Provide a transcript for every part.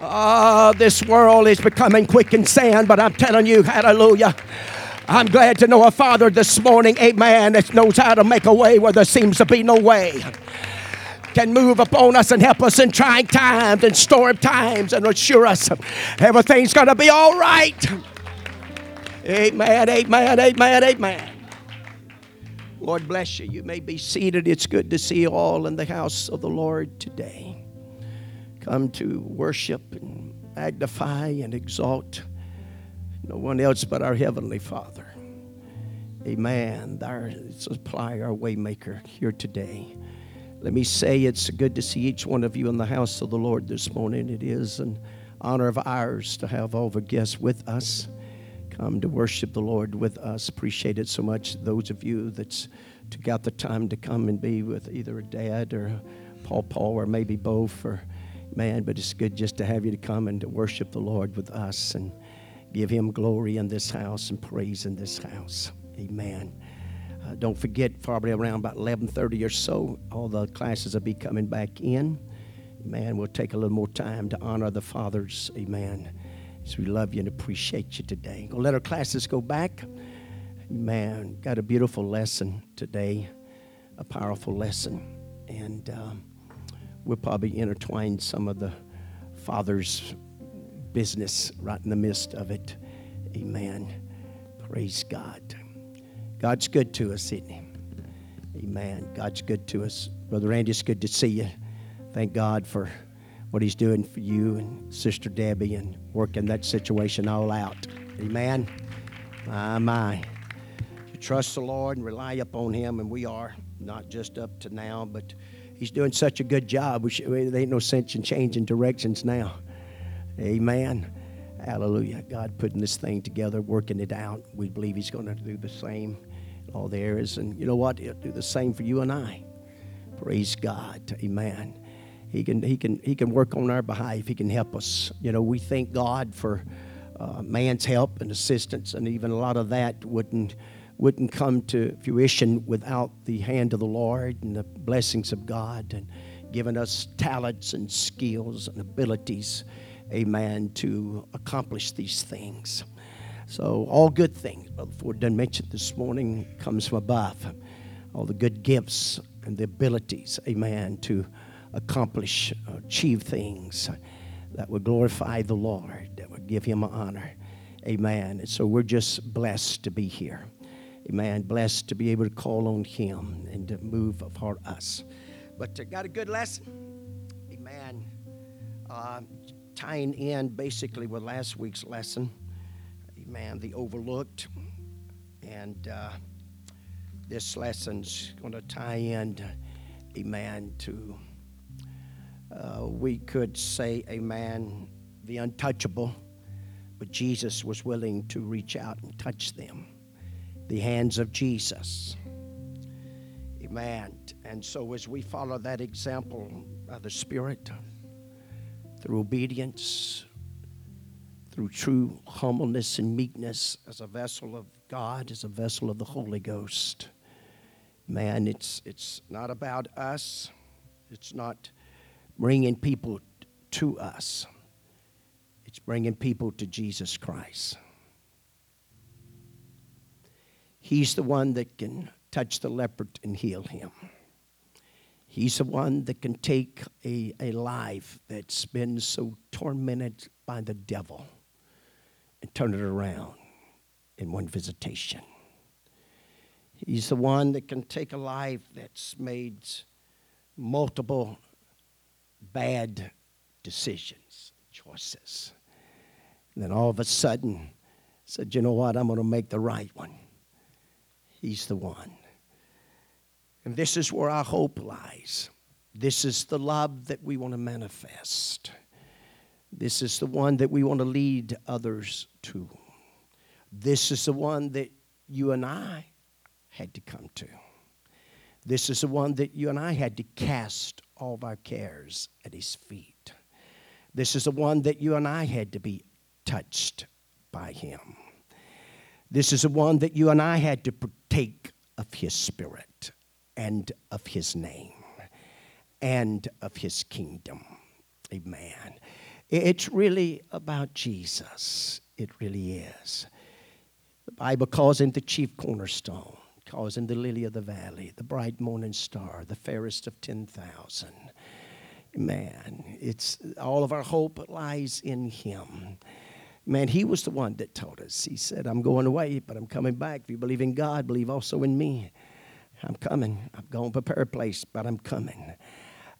Oh, this world is becoming quick and sand, but I'm telling you, hallelujah. I'm glad to know a Father this morning, amen, that knows how to make a way where there seems to be no way. Can move upon us and help us in trying times and storm times and assure us everything's going to be all right. Amen, amen, amen, amen. Lord bless you. You may be seated. It's good to see you all in the house of the Lord today come to worship and magnify and exalt no one else but our Heavenly Father. Amen. Our supply, our waymaker here today. Let me say it's good to see each one of you in the house of the Lord this morning. It is an honor of ours to have all the guests with us. Come to worship the Lord with us. Appreciate it so much. Those of you that's took out the time to come and be with either a dad or Paul Paul or maybe both or man, but it's good just to have you to come and to worship the Lord with us and give him glory in this house and praise in this house. Amen. Uh, don't forget, probably around about 11:30 or so, all the classes will be coming back in. Man, we'll take a little more time to honor the fathers. Amen. So we love you and appreciate you today. Gonna let our classes go back. Man, got a beautiful lesson today, a powerful lesson, and. Um, we'll probably intertwine some of the Father's business right in the midst of it. Amen. Praise God. God's good to us, isn't He? Amen. God's good to us. Brother Andy, it's good to see you. Thank God for what He's doing for you and Sister Debbie and working that situation all out. Amen. My, my. You trust the Lord and rely upon Him, and we are, not just up to now, but He's doing such a good job. We should, there ain't no sense in changing directions now. Amen. Hallelujah. God putting this thing together, working it out. We believe He's going to do the same in all the areas. And you know what? He'll do the same for you and I. Praise God. Amen. He can, he can, he can work on our behalf. He can help us. You know, we thank God for uh, man's help and assistance, and even a lot of that wouldn't wouldn't come to fruition without the hand of the Lord and the blessings of God and giving us talents and skills and abilities, amen, to accomplish these things. So, all good things, Brother Ford done mentioned this morning, comes from above. All the good gifts and the abilities, amen, to accomplish, uh, achieve things that would glorify the Lord, that would give Him honor. Amen. And so we're just blessed to be here. Amen. Blessed to be able to call on Him and to move for us. But uh, got a good lesson. Amen. Uh, tying in basically with last week's lesson. Amen. The overlooked. And uh, this lesson's going to tie in, amen, to, uh, we could say, amen, the untouchable. But Jesus was willing to reach out and touch them the hands of Jesus. Amen. And so, as we follow that example by the Spirit, through obedience, through true humbleness and meekness, as a vessel of God, as a vessel of the Holy Ghost, man, it's, it's not about us, it's not bringing people to us, it's bringing people to Jesus Christ. He's the one that can touch the leper and heal him. He's the one that can take a, a life that's been so tormented by the devil and turn it around in one visitation. He's the one that can take a life that's made multiple bad decisions, choices. And then all of a sudden said, you know what, I'm going to make the right one. He's the one. And this is where our hope lies. This is the love that we want to manifest. This is the one that we want to lead others to. This is the one that you and I had to come to. This is the one that you and I had to cast all of our cares at his feet. This is the one that you and I had to be touched by him. This is the one that you and I had to partake of his spirit and of his name and of his kingdom. Amen. It's really about Jesus. It really is. The Bible calls him the chief cornerstone, calls him the lily of the valley, the bright morning star, the fairest of 10,000. Man, it's all of our hope lies in him. Man, he was the one that told us. He said, I'm going away, but I'm coming back. If you believe in God, believe also in me. I'm coming. I'm going to prepare a place, but I'm coming.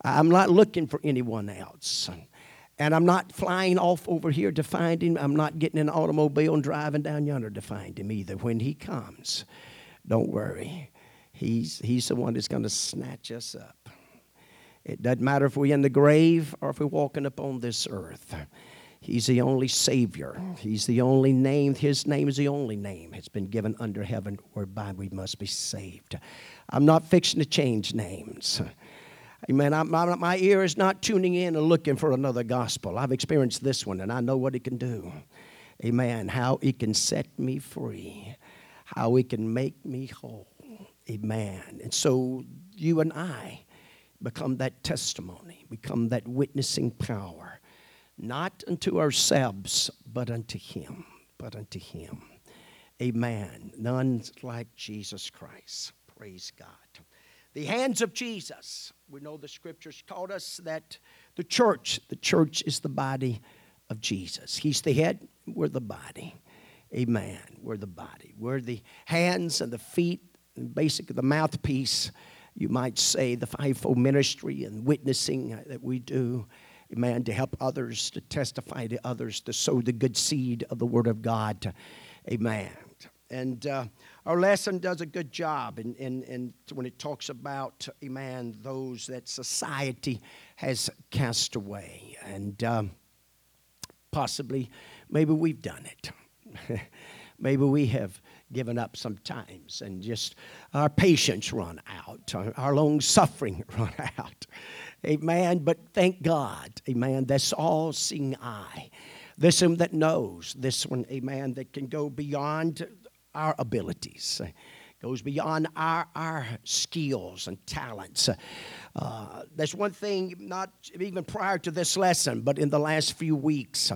I'm not looking for anyone else. And I'm not flying off over here to find him. I'm not getting in an automobile and driving down yonder to find him either. When he comes, don't worry. He's, he's the one that's going to snatch us up. It doesn't matter if we're in the grave or if we're walking upon this earth. He's the only Savior. He's the only name. His name is the only name has been given under heaven whereby we must be saved. I'm not fixing to change names. Amen. I, my ear is not tuning in and looking for another gospel. I've experienced this one and I know what it can do. Amen. How it can set me free, how it can make me whole. Amen. And so you and I become that testimony, become that witnessing power not unto ourselves, but unto Him. But unto Him. Amen. None like Jesus Christ. Praise God. The hands of Jesus. We know the scriptures taught us that the church, the church is the body of Jesus. He's the head, we're the body. Amen. We're the body. We're the hands and the feet, and basically the mouthpiece, you might say, the fivefold ministry and witnessing that we do amen, to help others, to testify to others, to sow the good seed of the Word of God. To, Amen. And uh, our lesson does a good job in, in, in, when it talks about, amen, those that society has cast away. And um, possibly, maybe we've done it. maybe we have given up sometimes and just our patience run out, our long suffering run out. Amen. But thank God, amen, that's all seeing eye. This one that knows, this one, amen, that can go beyond our abilities, goes beyond our, our skills and talents. Uh, that's one thing, not even prior to this lesson, but in the last few weeks,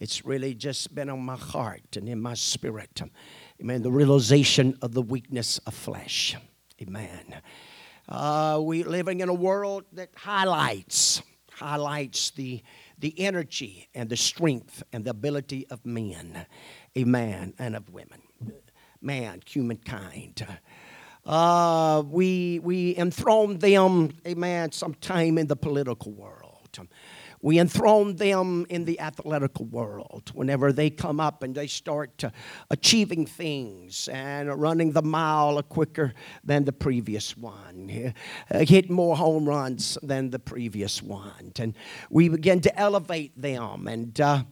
it's really just been on my heart and in my spirit. Amen. The realization of the weakness of flesh. Amen. Uh, we living in a world that highlights highlights the the energy and the strength and the ability of men, a man and of women, man, humankind. Uh, we we enthrone them, amen, sometime in the political world. We enthrone them in the athletical world whenever they come up and they start achieving things and running the mile quicker than the previous one, uh, hit more home runs than the previous one. And we begin to elevate them. And, uh,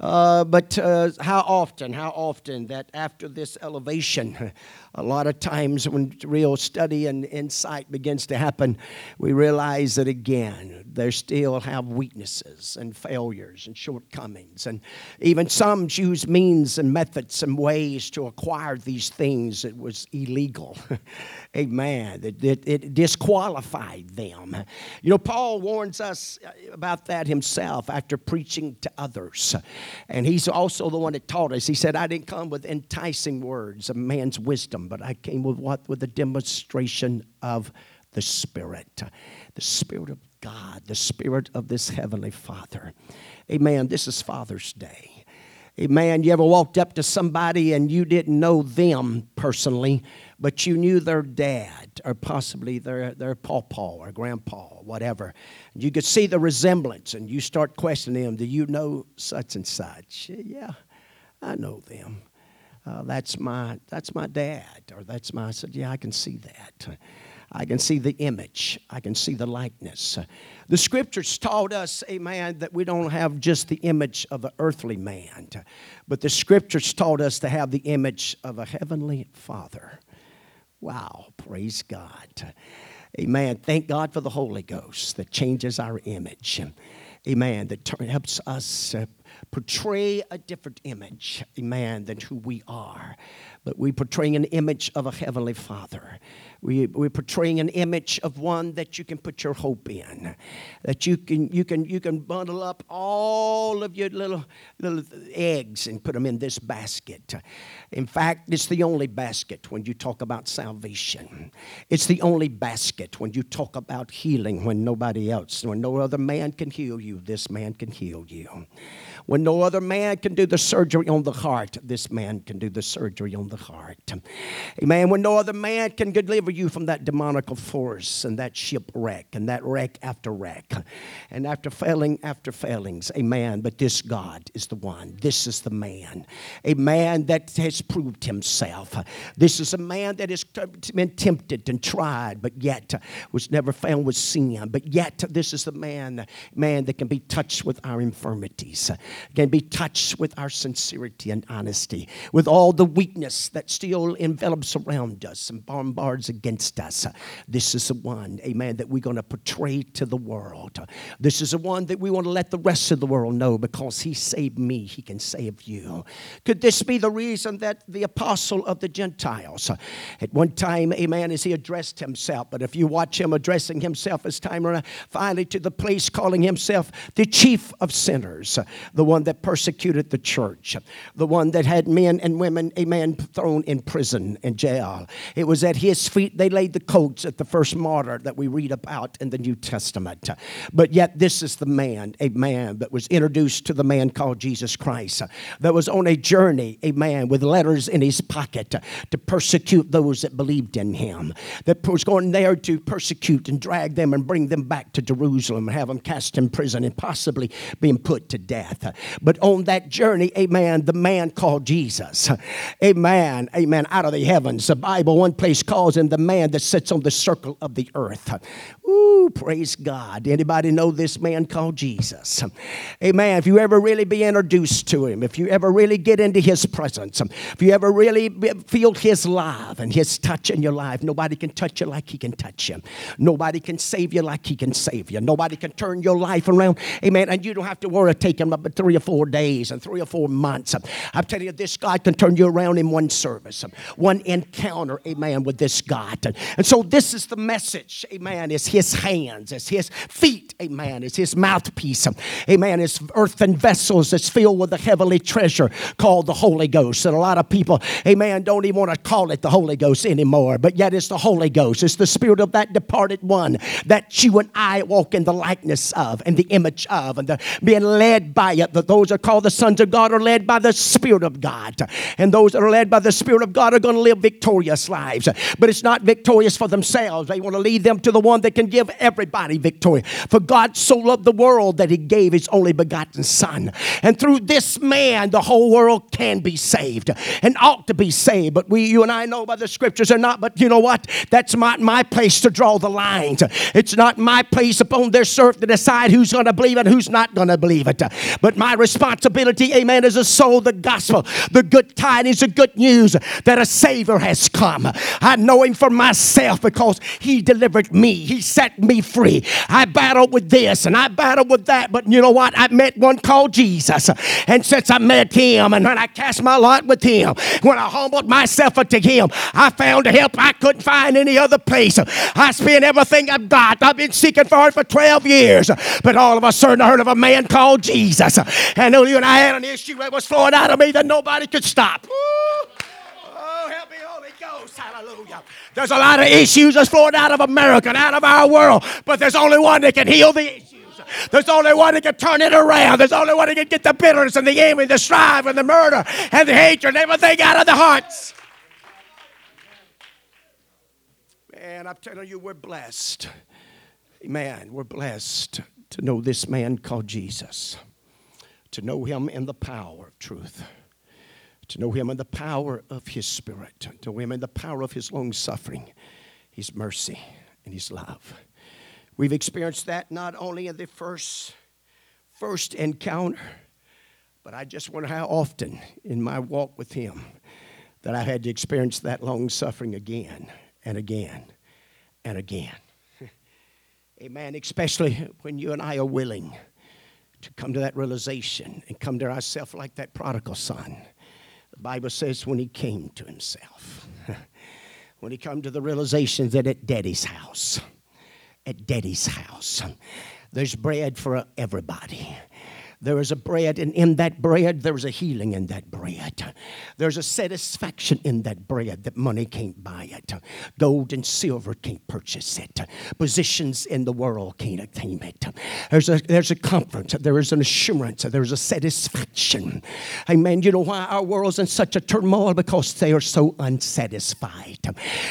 uh, but uh, how often, how often that after this elevation, a lot of times when real study and insight begins to happen, we realize that again, they still have weaknesses and failures and shortcomings. And even some use means and methods and ways to acquire these things that was illegal. Amen. It, it, it, disqualified them. You know, Paul warns us about that himself after preaching to others. And he's also the one that taught us. He said, I didn't come with enticing words of man's wisdom, but I came with what? With a demonstration of the Spirit. The Spirit of God, the Spirit of this Heavenly Father. Amen. This is Father's Day. Amen. You ever walked up to somebody and you didn't know them personally, but you knew their dad or possibly their, their pawpaw or grandpa or whatever. And You could see the resemblance and you start questioning them. Do you know such and such? Yeah, I know them. Uh, that's my that's my dad or that's my I said yeah I can see that I can see the image. I can see the likeness. The scriptures taught us, amen, that we don't have just the image of an earthly man, but the scriptures taught us to have the image of a heavenly father. Wow, praise God. Amen. Thank God for the Holy Ghost that changes our image. Amen. That helps us uh, portray a different image, man, than who we are. But we portray an image of a heavenly Father. We, we're portraying an image of one that you can put your hope in, that you can, you can, you can bundle up all of your little, little eggs and put them in this basket. In fact, it's the only basket when you talk about salvation. It's the only basket when you talk about healing when nobody else, when no other man can heal you, this man can heal you. When no other man can do the surgery on the heart, this man can do the surgery on the heart. Amen. When no other man can deliver you from that demonical force and that shipwreck and that wreck after wreck and after failing after failings. Amen. But this God is the one. This is the man. A man that has proved himself. This is a man that has been tempted and tried, but yet was never found with sin. But yet, this is the man, man that can be touched with our infirmities can be touched with our sincerity and honesty, with all the weakness that still envelops around us and bombards against us. This is the one, amen, that we're going to portray to the world. This is the one that we want to let the rest of the world know because he saved me, he can save you. Could this be the reason that the apostle of the Gentiles, at one time, amen, as he addressed himself, but if you watch him addressing himself as time around, finally to the place calling himself the chief of sinners, the the one that persecuted the church, the one that had men and women, amen, thrown in prison and jail. It was at his feet they laid the coats at the first martyr that we read about in the New Testament. But yet, this is the man, a man that was introduced to the man called Jesus Christ, that was on a journey, a man with letters in his pocket to persecute those that believed in him, that was going there to persecute and drag them and bring them back to Jerusalem and have them cast in prison and possibly being put to death. But on that journey, amen, the man called Jesus, amen, amen, out of the heavens. The Bible, one place calls him the man that sits on the circle of the earth. Ooh, praise God. Anybody know this man called Jesus? Amen. If you ever really be introduced to him, if you ever really get into his presence, if you ever really feel his love and his touch in your life, nobody can touch you like he can touch you. Nobody can save you like he can save you. Nobody can turn your life around. Amen. And you don't have to worry taking up three or four days and three or four months. I'm telling you, this God can turn you around in one service, one encounter, amen, with this God. And so this is the message, amen, is his hands, as his feet, amen, as his mouthpiece, amen, as earthen vessels that's filled with the heavenly treasure called the Holy Ghost. And a lot of people, amen, don't even want to call it the Holy Ghost anymore, but yet it's the Holy Ghost. It's the spirit of that departed one that you and I walk in the likeness of and the image of and the, being led by it. That those are called the sons of God are led by the Spirit of God. And those that are led by the Spirit of God are going to live victorious lives. But it's not victorious for themselves. They want to lead them to the one that can give everybody victory. For God so loved the world that he gave his only begotten Son. And through this man, the whole world can be saved and ought to be saved. But we, you and I know by the scriptures are not, but you know what? That's not my place to draw the lines. It's not my place upon their serf to decide who's going to believe it, who's not going to believe it. But my responsibility, amen, is to sow the gospel, the good tidings, the good news that a Savior has come. I know him for myself because he delivered me. He set me free. I battled with this and I battled with that, but you know what? I met one called Jesus. And since I met him and when I cast my lot with him, when I humbled myself unto him, I found help I couldn't find any other place. I spent everything I've got. I've been seeking for it for 12 years. But all of a sudden I heard of a man called Jesus. And you and I had an issue that was flowing out of me that nobody could stop. Ooh. Oh, help me, Holy Ghost. Hallelujah. There's a lot of issues that's flowing out of America and out of our world, but there's only one that can heal the issues. There's only one that can turn it around. There's only one that can get the bitterness and the envy, the strife and the murder and the hatred and everything out of the hearts. Man, I'm telling you, we're blessed. Man, we're blessed to know this man called Jesus, to know him in the power of truth to know Him in the power of His Spirit, to know Him in the power of His long suffering, His mercy, and His love. We've experienced that not only in the first, first encounter, but I just wonder how often in my walk with Him that I've had to experience that long suffering again and again and again. Amen. Especially when you and I are willing to come to that realization and come to ourselves like that prodigal son. The Bible says when he came to himself, when he come to the realization that at daddy's house, at daddy's house, there's bread for everybody. There is a bread, and in that bread, there's a healing in that bread. There's a satisfaction in that bread that money can't buy it. Gold and silver can't purchase it. Positions in the world can't attain it. There's a, there's a comfort, there is an assurance, there's a satisfaction. Amen. You know why our world's in such a turmoil? Because they are so unsatisfied.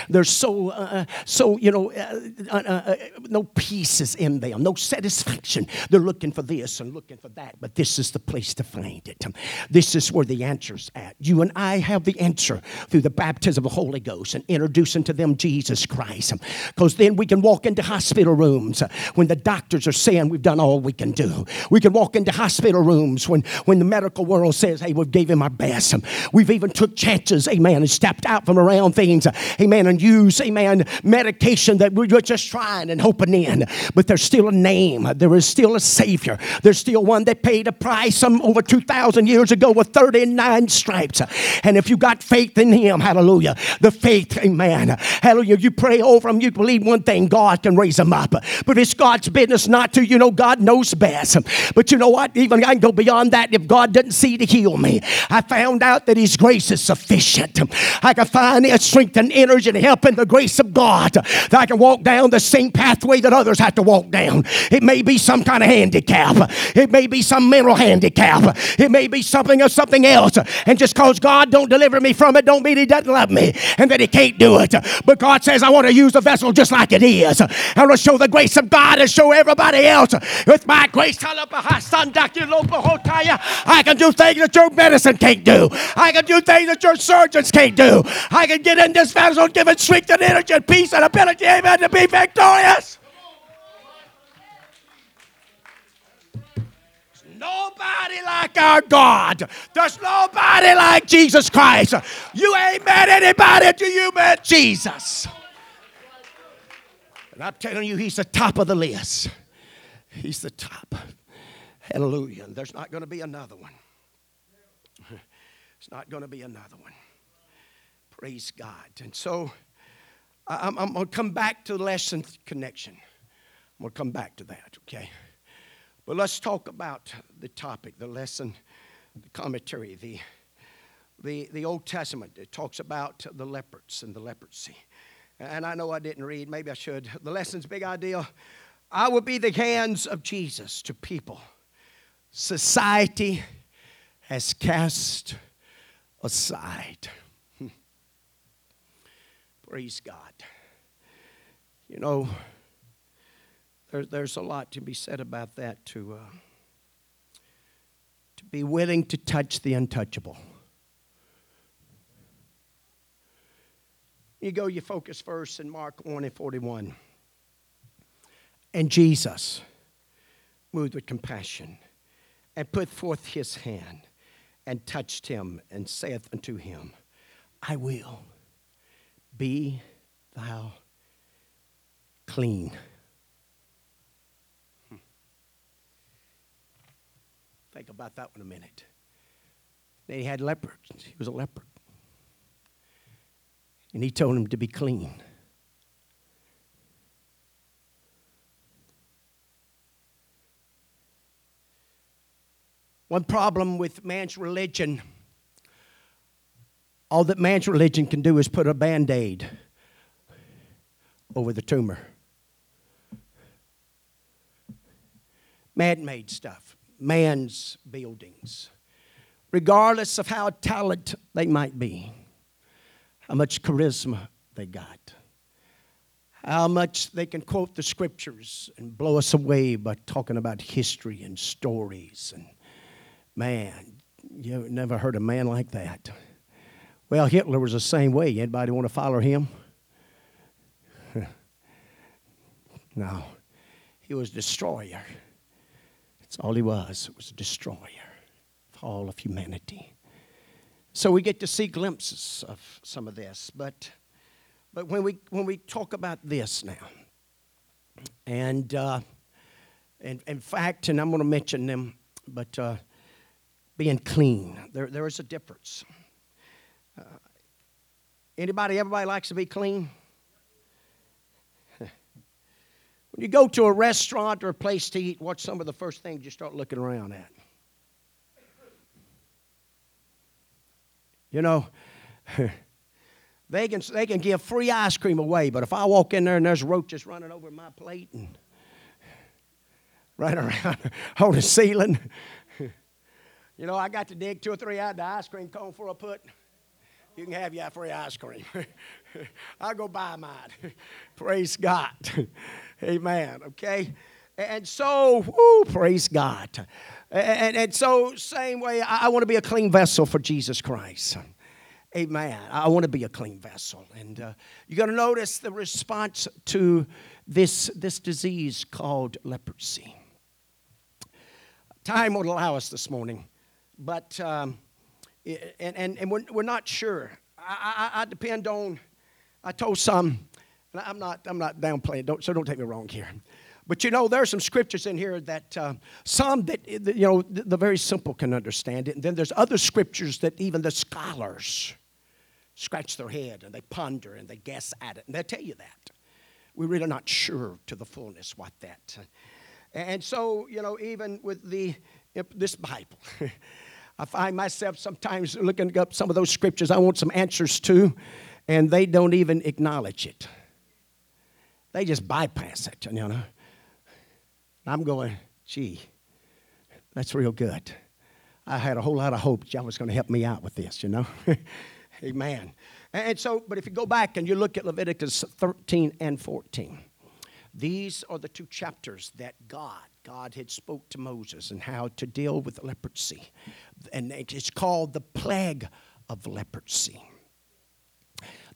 They're so, uh, so you know, uh, uh, uh no pieces in them, no satisfaction. They're looking for this and looking for that but this is the place to find it. This is where the answer's at. You and I have the answer through the baptism of the Holy Ghost and introducing to them Jesus Christ. Because then we can walk into hospital rooms when the doctors are saying we've done all we can do. We can walk into hospital rooms when, when the medical world says, hey, we've gave him our best. We've even took chances, amen, and stepped out from around things, amen, and used, amen, medication that we were just trying and hoping in. But there's still a name. There is still a Savior. There's still one that paid a price some over 2,000 years ago with 39 stripes. And if you got faith in Him, hallelujah, the faith, amen, hallelujah, you pray over Him, you believe one thing, God can raise Him up. But it's God's business not to, you know, God knows best. But you know what? Even I can go beyond that if God doesn't see to heal me. I found out that His grace is sufficient. I can find strength and energy and help in the grace of God that I can walk down the same pathway that others have to walk down. It may be some kind of handicap, it may be some mental handicap. It may be something or something else. And just because God don't deliver me from it, don't mean He doesn't love me and that He can't do it. But God says, I want to use the vessel just like it is. I want to show the grace of God and show everybody else with my grace. I can do things that your medicine can't do. I can do things that your surgeons can't do. I can get in this vessel, and give it strength and energy and peace and ability, amen, to be victorious. Nobody like our God. There's nobody like Jesus Christ. You ain't met anybody until you met Jesus. And I'm telling you, He's the top of the list. He's the top. Hallelujah. And there's not going to be another one. It's not going to be another one. Praise God. And so I'm, I'm going to come back to lesson connection. I'm going to come back to that, okay? But let's talk about the topic, the lesson, the commentary, the, the, the Old Testament. It talks about the lepers and the leprosy. And I know I didn't read, maybe I should. The lesson's big idea. I will be the hands of Jesus to people. Society has cast aside. Hmm. Praise God. You know, there, there's a lot to be said about that to, uh, to be willing to touch the untouchable. You go, you focus first in Mark 1 and 41. And Jesus moved with compassion and put forth his hand and touched him and saith unto him, I will be thou clean. Think about that one a minute. Then he had leopards. He was a leper. And he told him to be clean. One problem with man's religion, all that man's religion can do is put a band aid over the tumor. Man made stuff man's buildings, regardless of how talented they might be, how much charisma they got, how much they can quote the scriptures and blow us away by talking about history and stories. And man, you never heard a man like that. Well, Hitler was the same way. Anybody want to follow him? no, he was destroyer. That's all he was, was a destroyer of all of humanity. So we get to see glimpses of some of this, but but when we when we talk about this now, and uh, and in fact, and I'm going to mention them but uh, being clean. There, there is a difference. Uh, anybody, everybody likes to be clean? when you go to a restaurant or a place to eat, what's some of the first things you start looking around at? You know, they can, they can give free ice cream away, but if I walk in there and there's roaches running over my plate and right around on the ceiling, you know, I got to dig two or three out the ice cream cone for a put. You can have your free ice cream. I'll go buy mine. praise God. Amen. Okay? And so, whoo, praise God. And, and so, same way, I, I want to be a clean vessel for Jesus Christ. Amen. I want to be a clean vessel. And uh, you're going to notice the response to this, this disease called leprosy. Time won't allow us this morning but um, and, and, and we're, we're not sure. I, I, I depend on. I told some, and I'm not I'm not downplaying. Don't, so don't take me wrong here. But you know, there are some scriptures in here that uh, some that you know the, the very simple can understand it, and then there's other scriptures that even the scholars scratch their head and they ponder and they guess at it, and they tell you that we're really not sure to the fullness what that. And so, you know, even with the this Bible. I find myself sometimes looking up some of those scriptures I want some answers to, and they don't even acknowledge it. They just bypass it, you know. I'm going, gee, that's real good. I had a whole lot of hope y'all was going to help me out with this, you know. Amen. And so, but if you go back and you look at Leviticus 13 and 14, these are the two chapters that God God had spoke to Moses and how to deal with leprosy. And it's called the plague of leprosy.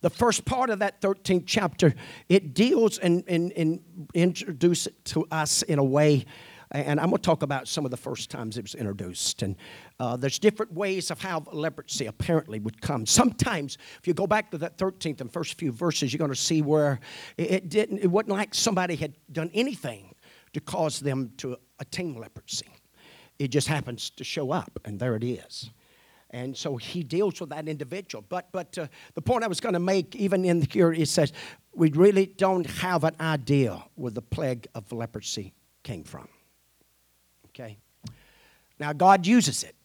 The first part of that 13th chapter, it deals and, and, introduces it to us in a way and I'm going to talk about some of the first times it was introduced. And uh, there's different ways of how leprosy apparently would come. Sometimes, if you go back to that 13th and first few verses, you're going to see where it didn't. It wasn't like somebody had done anything to cause them to attain leprosy. It just happens to show up, and there it is. And so he deals with that individual. But, but uh, the point I was going to make, even in the cure, it says we really don't have an idea where the plague of leprosy came from. Okay? Now, God uses it.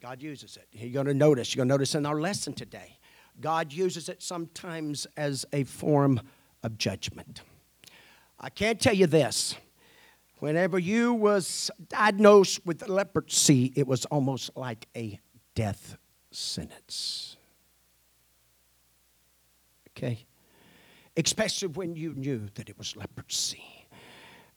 God uses it. You're going to notice, you're going to notice in our lesson today, God uses it sometimes as a form of judgment. I can't tell you this Whenever you was diagnosed with leprosy, it was almost like a death sentence. Okay? Especially when you knew that it was leprosy.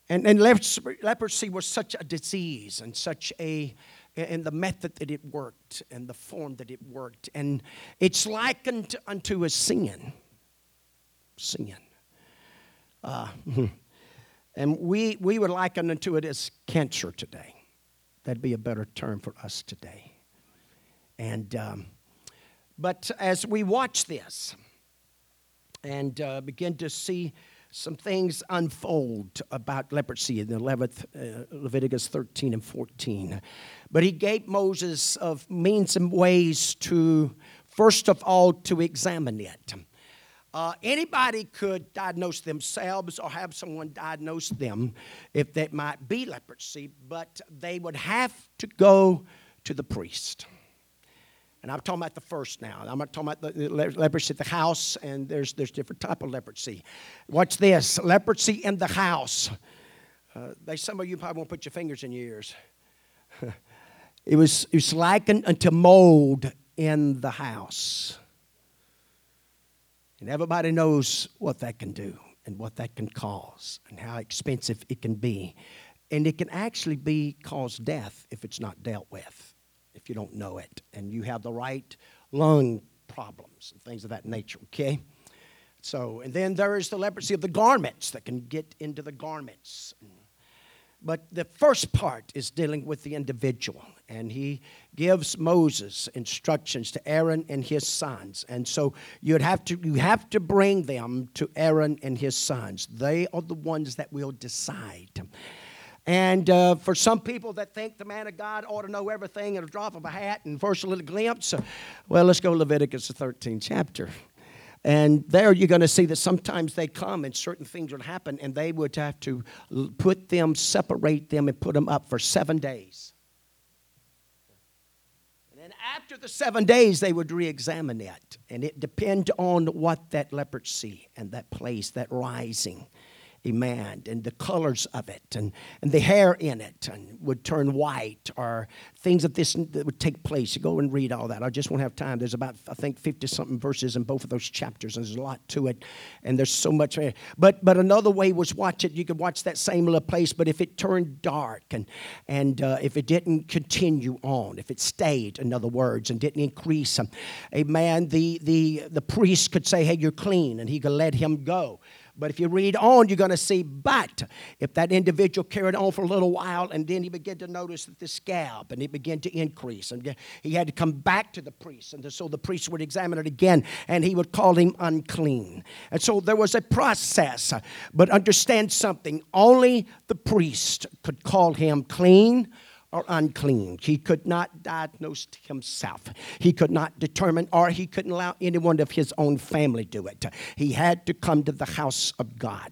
And, and leprosy was such a disease and such a, and the method that it worked and the form that it worked. And it's likened unto a sin. Sin. Uh, And we, we would liken unto it as cancer today. That'd be a better term for us today. And, um, but as we watch this and uh, begin to see some things unfold about leprosy in the 11th, uh, Leviticus 13 and 14. But he gave Moses of means and ways to, first of all, to examine it. Uh, anybody could diagnose themselves or have someone diagnose them if that might be leprosy, but they would have to go to the priest. And I'm talking about the first now. I'm not talking about the leprosy at the house, and there's, there's different type of leprosy. Watch this leprosy in the house. Uh, they, some of you probably won't put your fingers in your ears. it, was, it was likened unto mold in the house. And everybody knows what that can do and what that can cause and how expensive it can be. And it can actually be cause death if it's not dealt with, if you don't know it, and you have the right lung problems and things of that nature, okay? So, and then there is the leprosy of the garments that can get into the garments. But the first part is dealing with the individual and he gives Moses instructions to Aaron and his sons. And so you'd have to you have to bring them to Aaron and his sons. They are the ones that will decide. And uh, for some people that think the man of God ought to know everything at a drop of a hat and first a little glimpse, uh, well, let's go Leviticus, the 13th chapter. And there you're going to see that sometimes they come and certain things would happen, and they would have to put them, separate them, and put them up for seven days. And then after the seven days, they would re examine it. And it depend on what that leprosy and that place, that rising Amen. And the colors of it and, and the hair in it and would turn white or things of this that would take place. You go and read all that. I just won't have time. There's about, I think, 50 something verses in both of those chapters, and there's a lot to it. And there's so much. But but another way was watch it. You could watch that same little place, but if it turned dark and, and uh, if it didn't continue on, if it stayed, in other words, and didn't increase, um, amen, the, the, the priest could say, hey, you're clean, and he could let him go. But if you read on, you're going to see, but if that individual carried on for a little while and then he began to notice that the scab and it began to increase and he had to come back to the priest. And so the priest would examine it again and he would call him unclean. And so there was a process. But understand something only the priest could call him clean or unclean. He could not diagnose himself. He could not determine, or he couldn't allow anyone of his own family to do it. He had to come to the house of God.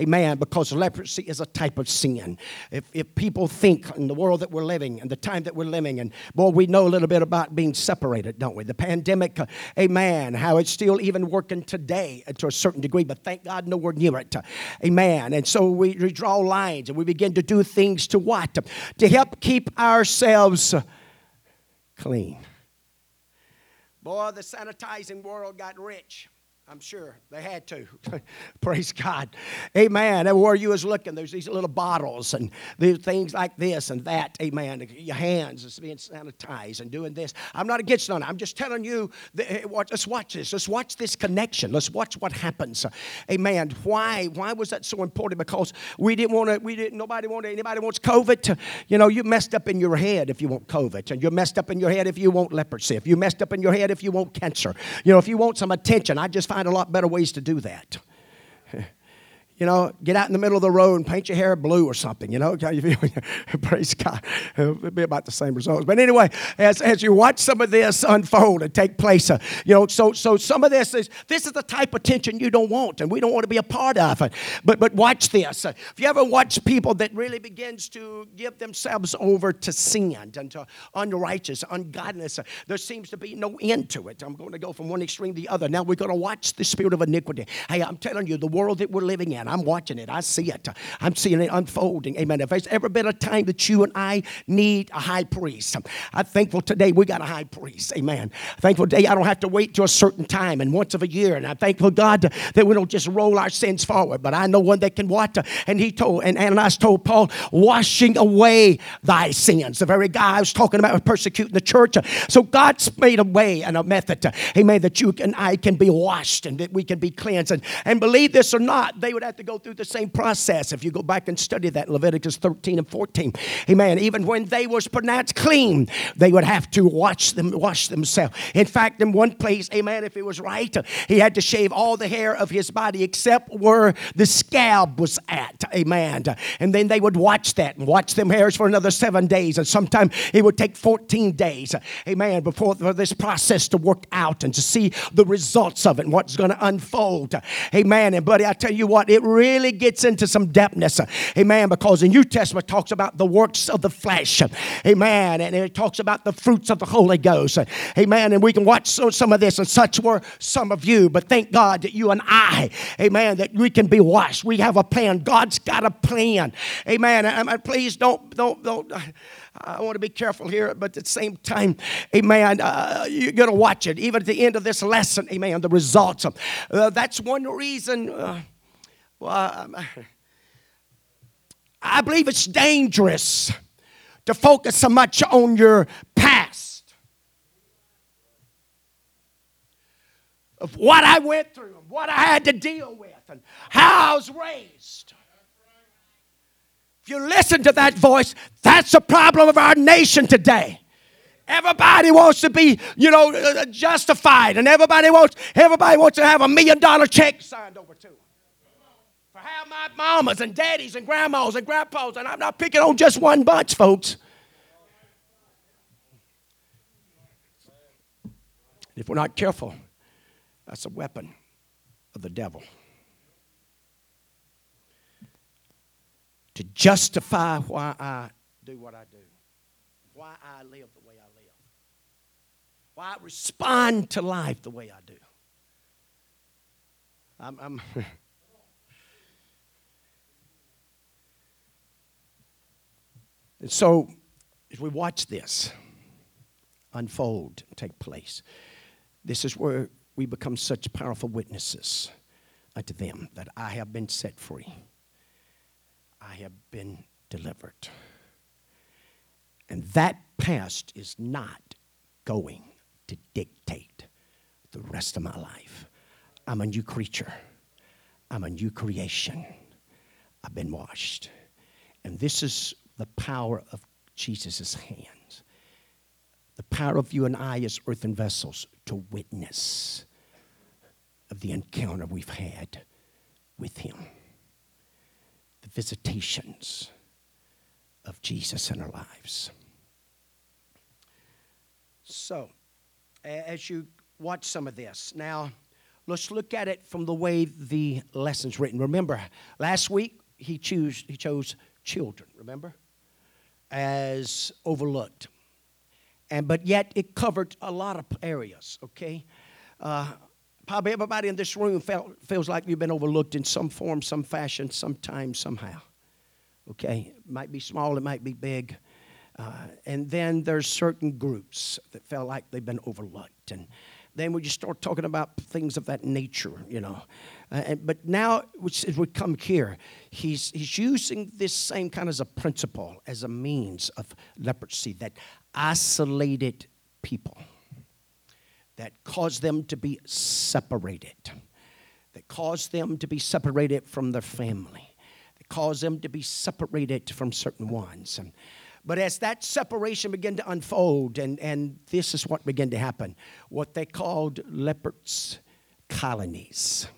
Amen. Because leprosy is a type of sin. If, if people think in the world that we're living and the time that we're living, and boy, we know a little bit about being separated, don't we? The pandemic, amen, how it's still even working today to a certain degree, but thank God nowhere near it. Amen. And so we, we draw lines and we begin to do things to what? To help keep keep ourselves clean. Boy, the sanitizing world got rich. I'm sure they had to. Praise God. Amen. Everywhere you was looking, there's these little bottles and there's things like this and that. Amen. Your hands is being sanitized and doing this. I'm not against none. I'm just telling you. That, let's watch this. Let's watch this connection. Let's watch what happens. Amen. Why? Why was that so important? Because we didn't want to. We didn't. Nobody wanted. Anybody wants COVID. To, you know, you messed up in your head if you want COVID, and you're messed up in your head if you want leprosy. If you messed up in your head if you want cancer. You know, if you want some attention, I just find a lot better ways to do that. You know, get out in the middle of the road and paint your hair blue or something, you know. Praise God. It'll be about the same results. But anyway, as, as you watch some of this unfold and take place, uh, you know, so so some of this is this is the type of tension you don't want, and we don't want to be a part of it. But but watch this. Uh, if you ever watch people that really begins to give themselves over to sin and to unrighteous, ungodliness, uh, there seems to be no end to it. I'm going to go from one extreme to the other. Now we're going to watch the spirit of iniquity. Hey, I'm telling you, the world that we're living in. I'm watching it. I see it. I'm seeing it unfolding. Amen. If there's ever been a time that you and I need a high priest, I'm thankful today we got a high priest. Amen. Thankful today I don't have to wait to a certain time and once of a year. And I'm thankful, God, that we don't just roll our sins forward. But I know one that can watch. And he told, and Ananias told Paul, washing away thy sins. The very guy I was talking about was persecuting the church. So God's made a way and a method, amen, that you and I can be washed and that we can be cleansed. And, and believe this or not, they would have have to go through the same process. If you go back and study that Leviticus 13 and 14, amen. Even when they was pronounced clean, they would have to wash them, wash themselves. In fact, in one place, amen, if it was right, he had to shave all the hair of his body except where the scab was at, amen. And then they would watch that and watch them hairs for another seven days, and sometimes it would take 14 days, amen, before for this process to work out and to see the results of it and what's going to unfold, amen. And buddy, I tell you what, it it really gets into some depthness. Amen. Because the New Testament talks about the works of the flesh. Amen. And it talks about the fruits of the Holy Ghost. Amen. And we can watch some of this, and such were some of you. But thank God that you and I, amen, that we can be washed. We have a plan. God's got a plan. Amen. And please don't, don't, don't. I want to be careful here, but at the same time, amen, uh, you're going to watch it. Even at the end of this lesson, amen, the results. Uh, that's one reason. Uh, well, I believe it's dangerous to focus so much on your past. Of what I went through, and what I had to deal with, and how I was raised. If you listen to that voice, that's the problem of our nation today. Everybody wants to be, you know, uh, justified, and everybody wants everybody wants to have a million dollar check signed over to them. How my mamas and daddies and grandmas and grandpas, and I'm not picking on just one bunch, folks. If we're not careful, that's a weapon of the devil. To justify why I do what I do, why I live the way I live, why I respond to life the way I do. I'm, I'm so, as we watch this unfold and take place, this is where we become such powerful witnesses unto them that I have been set free. I have been delivered. And that past is not going to dictate the rest of my life. I'm a new creature, I'm a new creation. I've been washed. And this is the power of Jesus' hands. The power of you and I as earthen vessels to witness of the encounter we've had with Him, the visitations of Jesus in our lives. So, as you watch some of this, now let's look at it from the way the lesson's written. Remember, last week he chose, he chose children, remember? As overlooked and but yet it covered a lot of areas. Okay, uh, probably everybody in this room felt, feels like you've been overlooked in some form, some fashion, sometime, somehow. Okay, it might be small, it might be big. Uh, and then there's certain groups that felt like they've been overlooked. And then we just start talking about things of that nature, you know. Uh, and, but now, which, as we come here, he's, he's using this same kind of a principle as a means of leprosy that isolated people, that caused them to be separated, that caused them to be separated from their family, that caused them to be separated from certain ones. And, but as that separation began to unfold, and, and this is what began to happen what they called lepers' colonies.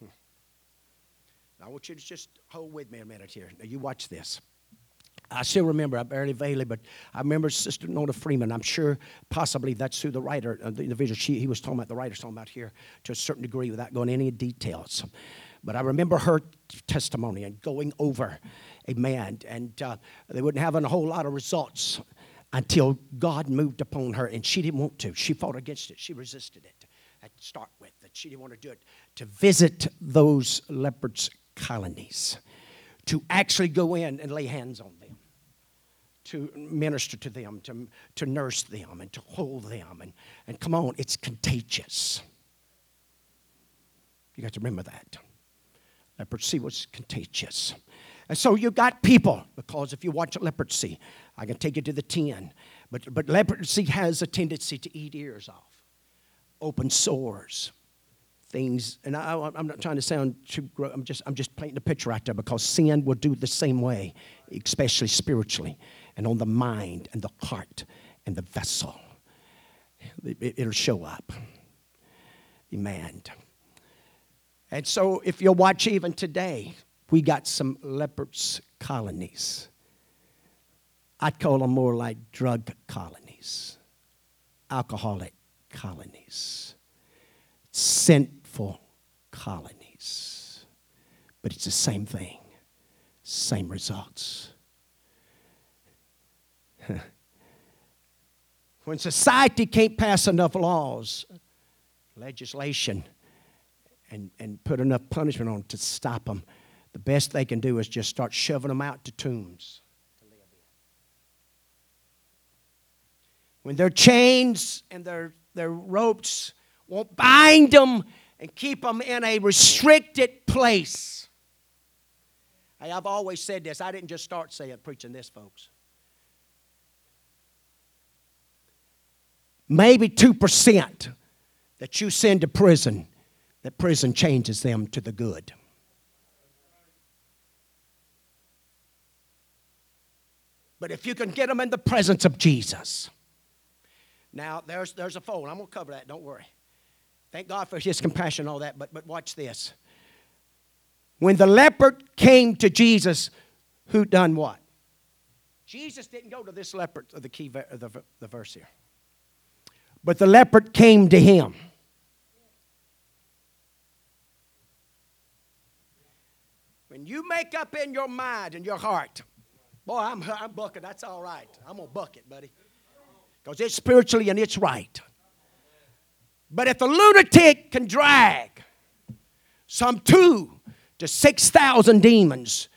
Hmm. I want you to just hold with me a minute here. Now, you watch this. I still remember, I barely vaguely, but I remember Sister Nona Freeman. I'm sure possibly that's who the writer, uh, the individual she, he was talking about, the writer's talking about here to a certain degree without going into any details. But I remember her testimony and going over, amen. And uh, they wouldn't have a whole lot of results until God moved upon her, and she didn't want to. She fought against it, she resisted it at start with, that she didn't want to do it, to visit those lepers' colonies, to actually go in and lay hands on them to minister to them, to, to nurse them, and to hold them. And, and come on, it's contagious. You got to remember that. Leprosy was contagious. And so you got people, because if you watch leprosy, I can take you to the 10, but, but leprosy has a tendency to eat ears off, open sores, things. And I, am not trying to sound too, I'm just, I'm just painting a picture right there because sin will do the same way, especially spiritually and on the mind and the heart and the vessel. It, will show up. Amen. And so, if you'll watch even today, we got some lepers colonies. I'd call them more like drug colonies, alcoholic colonies, sinful colonies. But it's the same thing, same results. when society can't pass enough laws, legislation, and, and put enough punishment on to stop them, the best they can do is just start shoving them out to tombs. When their chains and their, their ropes won't bind them and keep them in a restricted place. Hey, I've always said this. I didn't just start saying preaching this, folks. maybe 2% that you send to prison, that prison changes them to the good. But if you can get them in the presence of Jesus, now there's, there's a phone. I'm going to cover that, don't worry. Thank God for his compassion all that, but, but watch this. When the leper came to Jesus, who done what? Jesus didn't go to this leper, the key the, the verse here. But the leper came to him. When you make up in your mind and your heart, boy, I'm, I'm bucking, that's all right. I'm going to buck it, buddy. Because it's spiritually and it's right. But if the lunatic can drag some two to 6,000 demons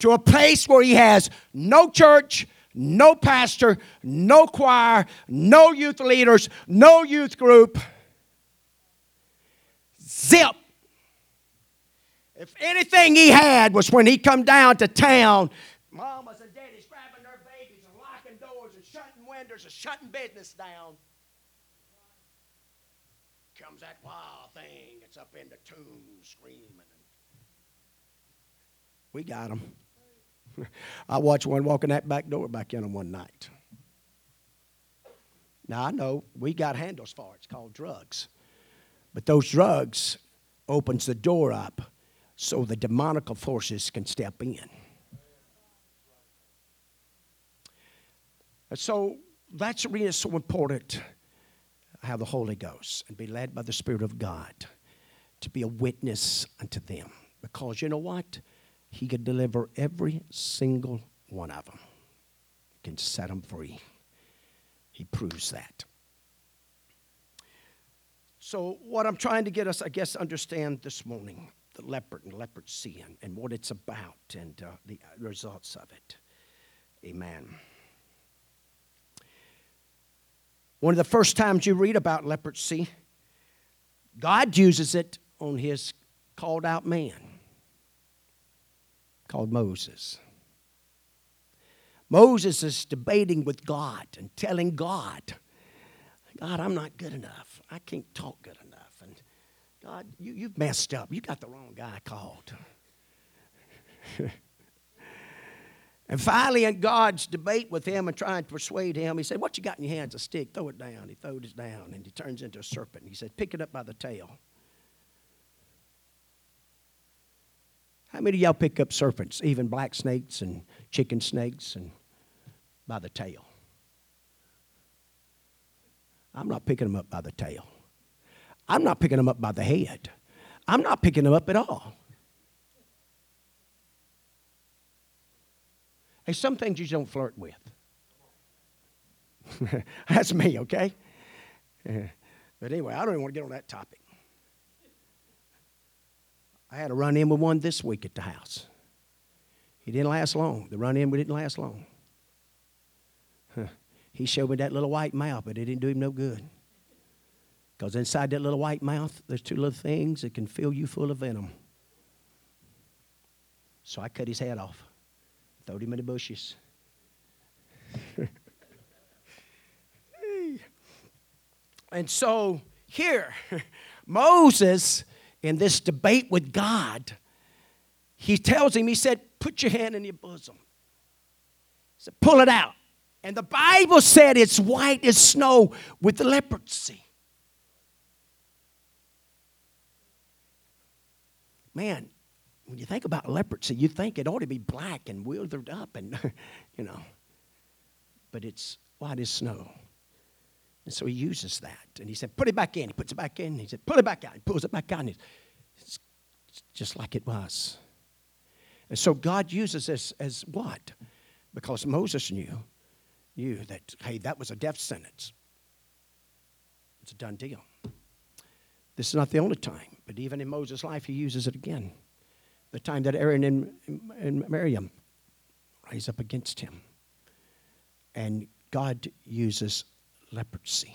to a place where he has no church, no pastor, no choir, no youth leaders, no youth group, zip. If anything he had was when he come down to town, mamas and daddies grabbing their babies and locking doors and shutting windows and shutting business down comes that wild thing that's up in the tomb screaming. We got them. I watched one walking that back door back in on one night. Now I know we got handles for it. It's called drugs. But those drugs opens the door up so the demonical forces can step in. So that's reason it's so important have the Holy Ghost and be led by the Spirit of God to be a witness unto them. Because you know what? He could deliver every single one of them. He can set them free. He proves that. So, what I'm trying to get us, I guess, understand this morning the leper and leprosy and, and what it's about and uh, the results of it. Amen. One of the first times you read about leprosy, God uses it on his called out man called Moses. Moses is debating with God and telling God, God, I'm not good enough. I can't talk good enough. God, you, you've messed up. You got the wrong guy called. And finally, in God's debate with him and trying to persuade him, he said, What you got in your hands? A stick. Throw it down. He throws it down and he turns into a serpent. He said, Pick it up by the tail. How many of y'all pick up serpents, even black snakes and chicken snakes, and by the tail? I'm not picking them up by the tail. I'm not picking them up by the head. I'm not picking them up at all. Hey, some things you don't flirt with. That's me, okay? But anyway, I don't even want to get on that topic. I had a run in with one this week at the house. He didn't last long. The run in didn't last long. He showed me that little white mouth, but it didn't do him no good. Because inside that little white mouth, there's two little things that can fill you full of venom. So I cut his head off. Throwed him in the bushes. and so here, Moses, in this debate with God, he tells him, he said, Put your hand in your bosom. He said, Pull it out. And the Bible said it's white as snow with the leprosy. Man, when you think about leprosy, you think it ought to be black and withered up and, you know, but it's white as snow. And so he uses that. And he said, put it back in. He puts it back in. He said, pull it back out. He pulls it back out. And it's just like it was. And so God uses this as what? Because Moses knew, knew that, hey, that was a death sentence. It's a done deal. This is not the only time, but even in Moses' life, he uses it again the time that Aaron and, and Miriam rise up against him. And God uses leprosy.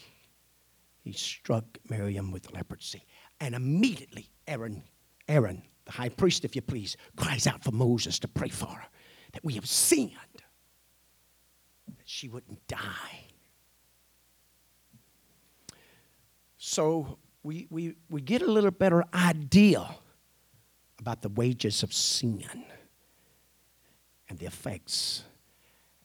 He struck Miriam with leprosy. And immediately, Aaron, Aaron, the high priest, if you please, cries out for Moses to pray for her that we have sinned, that she wouldn't die. So we, we, we get a little better idea about the wages of sin and the effects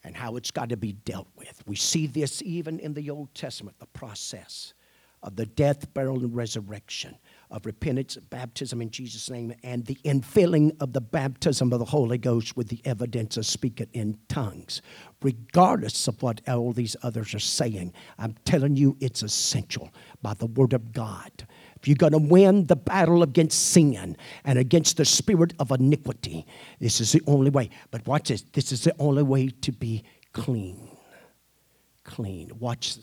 and how it's got to be dealt with. We see this even in the Old Testament, the process of the death, burial, and resurrection, of repentance, baptism in Jesus' name, and the infilling of the baptism of the Holy Ghost with the evidence of speaking in tongues. Regardless of what all these others are saying, I'm telling you it's essential by the Word of God. If you're going to win the battle against sin and against the spirit of iniquity, this is the only way. But watch this this is the only way to be clean. Clean. Watch,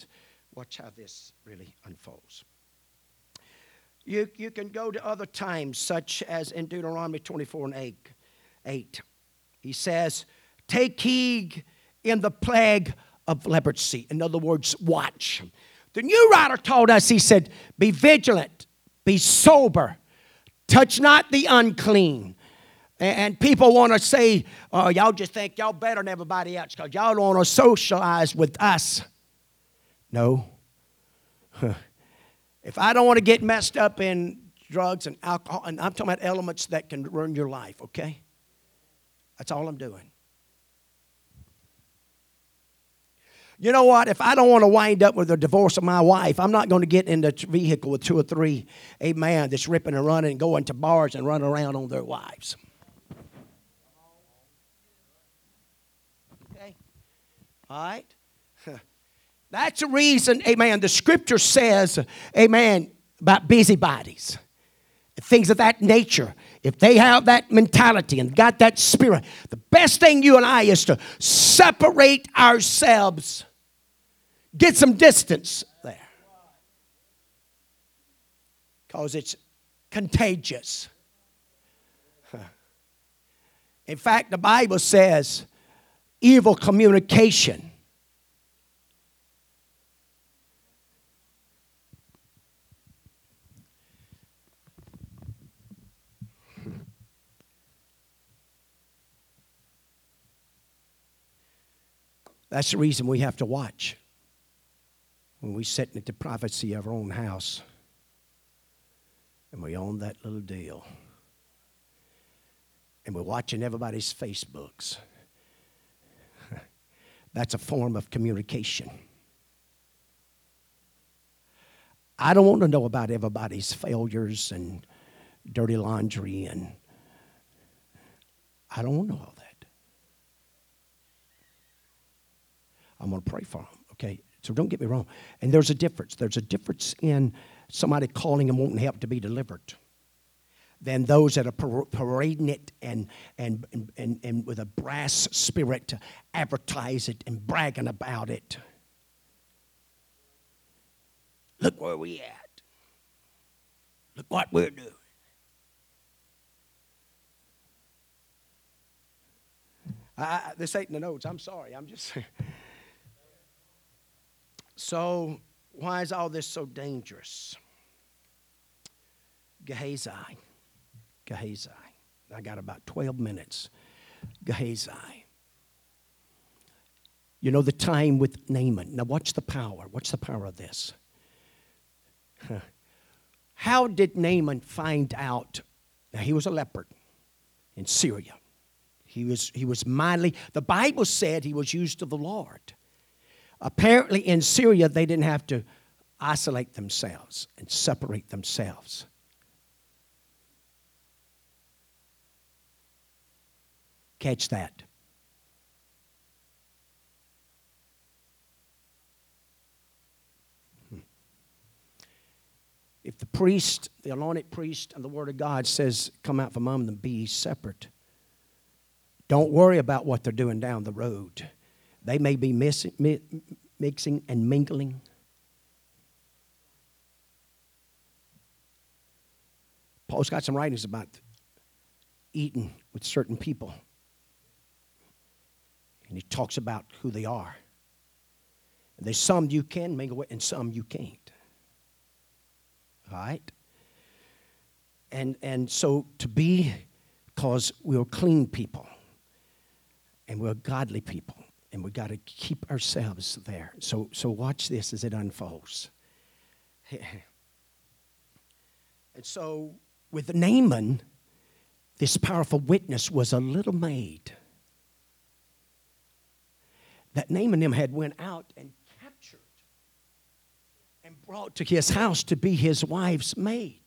watch how this really unfolds. You, you can go to other times, such as in Deuteronomy 24 and 8. 8. He says, Take heed in the plague of leprosy. In other words, watch. The new writer told us, he said, Be vigilant, be sober, touch not the unclean. And people want to say, oh, y'all just think y'all better than everybody else because y'all don't want to socialize with us. No. If I don't want to get messed up in drugs and alcohol, and I'm talking about elements that can ruin your life, okay? That's all I'm doing. You know what? If I don't want to wind up with a divorce of my wife, I'm not going to get in the vehicle with two or three, a man that's ripping and running and going to bars and running around on their wives. Okay? All right? That's the reason, amen, the scripture says, amen, about busybodies, things of that nature. If they have that mentality and got that spirit, the best thing you and I is to separate ourselves, get some distance there. Because it's contagious. In fact, the Bible says evil communication That's the reason we have to watch when we sit in the privacy of our own house and we own that little deal and we're watching everybody's Facebooks. That's a form of communication. I don't want to know about everybody's failures and dirty laundry and I don't want to know all that. I'm going to pray for them. Okay, so don't get me wrong. And there's a difference. There's a difference in somebody calling and wanting help to be delivered than those that are parading it and, and, and, and, with a brass spirit to advertise it and bragging about it. Look where we at. Look what we're doing. I, this ain't in the notes. I'm sorry. I'm just So, why is all this so dangerous? Gehazi. Gehazi. I got about 12 minutes. Gehazi. You know the time with Naaman. Now, watch the power. What's the power of this? How did Naaman find out? Now, he was a leper in Syria. He was, he was mightily, the Bible said he was used of the Lord. Apparently, in Syria, they didn't have to isolate themselves and separate themselves. Catch that. Hmm. If the priest, the anointed priest, and the word of God says, come out from among them, be separate. Don't worry about what they're doing down the road. They may be mixing, and mingling. Paul's got some writings about eating with certain people. And he talks about who they are. And there's some you can mingle with and some you can't. All right? And, and so to be, because we're clean people and we're godly people and we got to keep ourselves there. So, so watch this as it unfolds. and so, with Naaman, this powerful witness was a little maid that Naaman had went out and captured and brought to his house to be his wife's maid.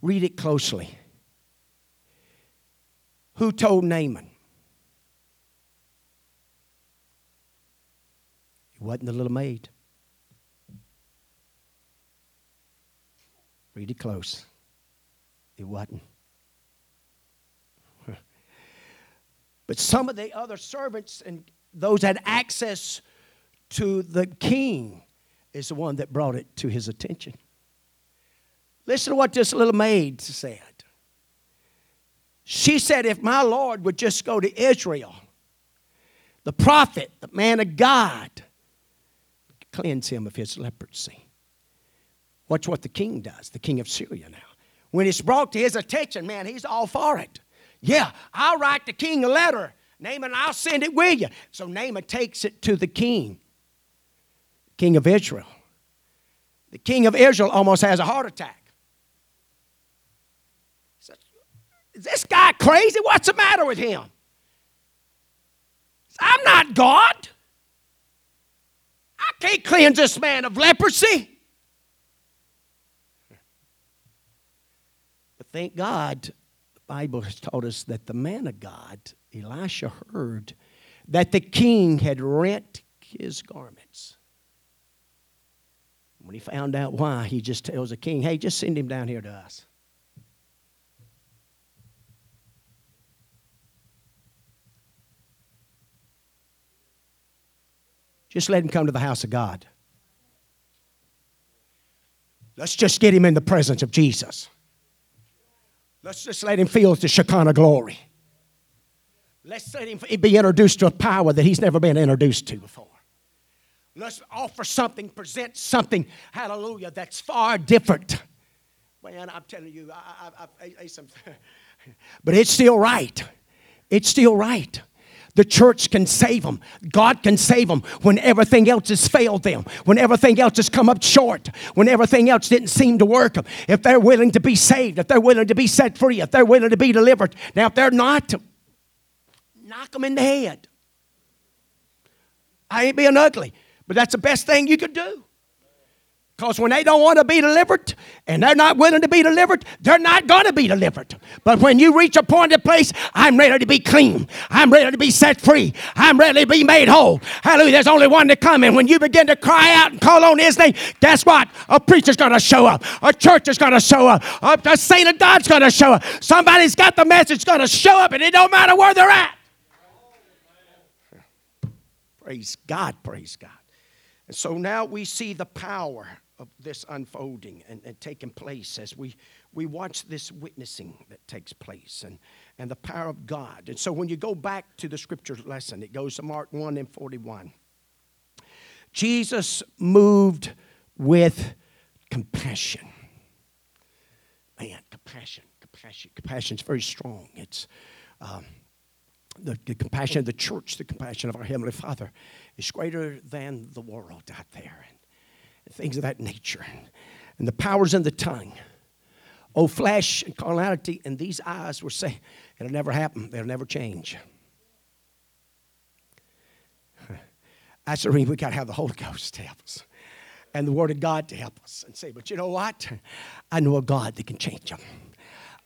Read it closely. Who told Naaman? It wasn't the little maid. Read it close. It wasn't. but some of the other servants and those had access to the king is the one that brought it to his attention. Listen to what this little maid said. She said, If my Lord would just go to Israel, the prophet, the man of God, cleanse him of his leprosy. Watch what the king does, the king of Syria now. When it's brought to his attention, man, he's all for it. Yeah, I'll write the king a letter. Naaman, I'll send it with you. So Naaman takes it to the king, king of Israel. The king of Israel almost has a heart attack. Is this guy crazy? What's the matter with him? I'm not God. Can't cleanse this man of leprosy. But thank God, the Bible has told us that the man of God, Elisha, heard that the king had rent his garments. When he found out why, he just tells the king, hey, just send him down here to us. Just let him come to the house of God. Let's just get him in the presence of Jesus. Let's just let him feel the Shekinah glory. Let's let him be introduced to a power that he's never been introduced to before. Let's offer something, present something, hallelujah, that's far different. Man, I'm telling you, I, I, I, but it's still right. It's still right. The church can save them. God can save them when everything else has failed them, when everything else has come up short, when everything else didn't seem to work. If they're willing to be saved, if they're willing to be set free, if they're willing to be delivered. Now, if they're not, knock them in the head. I ain't being ugly, but that's the best thing you could do. Because when they don't want to be delivered and they're not willing to be delivered, they're not going to be delivered. But when you reach a point of place, I'm ready to be clean. I'm ready to be set free. I'm ready to be made whole. Hallelujah. There's only one to come. And when you begin to cry out and call on his name, guess what? A preacher's going to show up. A church is going to show up. A, saint of God's going to show up. Somebody's got the message going to show up, and it don't matter where they're at. Praise God. Praise God. And so now we see the power of this unfolding and, and taking place as we, we watch this witnessing that takes place and, and the power of God. And so when you go back to the scripture lesson, it goes to Mark 1 and 41. Jesus moved with compassion. Man, compassion, compassion, compassion is very strong. It's um, the, the compassion of the church, the compassion of our Heavenly Father is greater than the world out there things of that nature. And the powers in the tongue. Oh, flesh and carnality, and these eyes were saying, it'll never happen, they'll never change. That's the reason we got to have the Holy Ghost to help us and the Word of God to help us and say, but you know what? I know a God that can change them.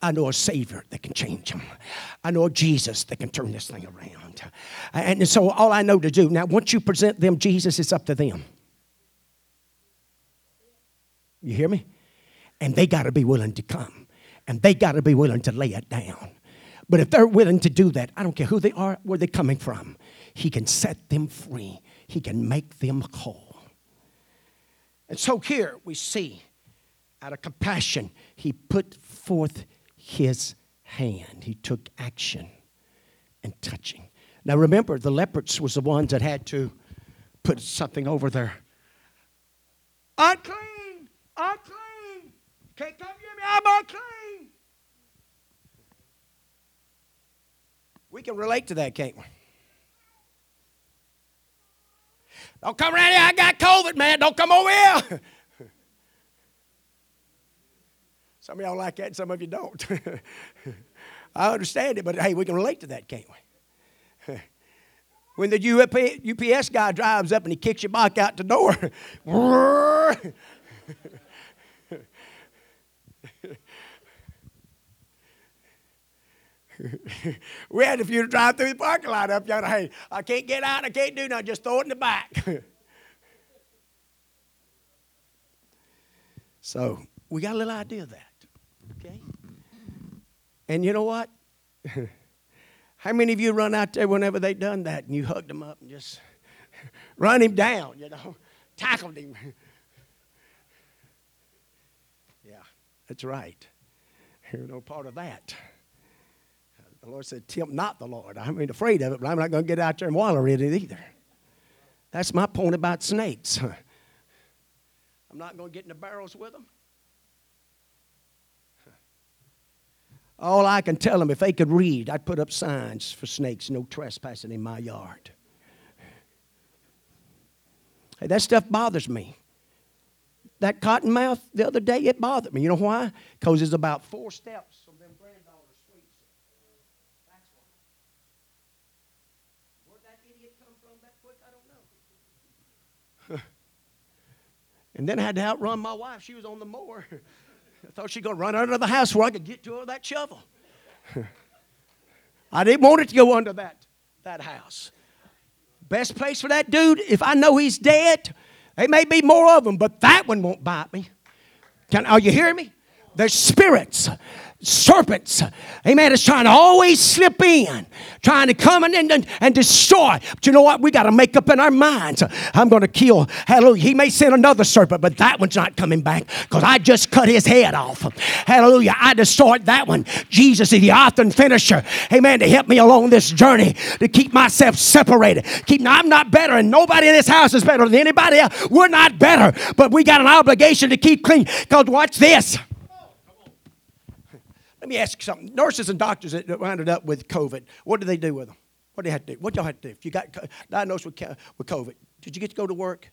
I know a Savior that can change them. I know a Jesus that can turn this thing around. And so all I know to do, now once you present them Jesus, it's up to them. You hear me? And they got to be willing to come. And they got to be willing to lay it down. But if they're willing to do that, I don't care who they are, where they're coming from, He can set them free. He can make them whole. And so here we see, out of compassion, He put forth His hand. He took action and touching. Now remember, the lepers was the ones that had to put something over their unclean. I'm clean. Can't come near me. I'm unclean. We can relate to that, can't we? Don't come around here. I got COVID, man. Don't come over here. some of y'all like that, some of you don't. I understand it, but hey, we can relate to that, can't we? When the UPS guy drives up and he kicks your bike out the door. we had a few to drive through the parking lot up there. Hey, I can't get out, I can't do nothing, just throw it in the back. so we got a little idea of that. Okay? And you know what? How many of you run out there whenever they done that and you hugged them up and just run him down, you know, tackled him? yeah, that's right. You're no part of that. The Lord said, Tempt not the Lord. I ain't afraid of it, but I'm not going to get out there and wallow in it either. That's my point about snakes. I'm not going to get in the barrels with them. All I can tell them, if they could read, I'd put up signs for snakes, no trespassing in my yard. Hey, that stuff bothers me. That cottonmouth the other day, it bothered me. You know why? Because it's about four steps from them granddaughter's sweets. That's why. Where'd that idiot come from that quick? I don't know. And then I had to outrun my wife. She was on the mower. I thought she'd go run under the house where I could get to her with that shovel. I didn't want it to go under that, that house. Best place for that dude, if I know he's dead, there may be more of them, but that one won't bite me. Can, are you hearing me? There's spirits serpents, amen, is trying to always slip in, trying to come in and, and destroy. But you know what? We got to make up in our minds. I'm going to kill, hallelujah. He may send another serpent, but that one's not coming back because I just cut his head off. Hallelujah. I destroyed that one. Jesus is the author and finisher, amen, to help me along this journey, to keep myself separated. Keep, now, I'm not better, and nobody in this house is better than anybody else. We're not better, but we got an obligation to keep clean because watch this. Me ask you something. Nurses and doctors that wound up with COVID, what do they do with them? What do they have to do? What y'all have to do? If you got diagnosed with, with COVID, did you get to go to work?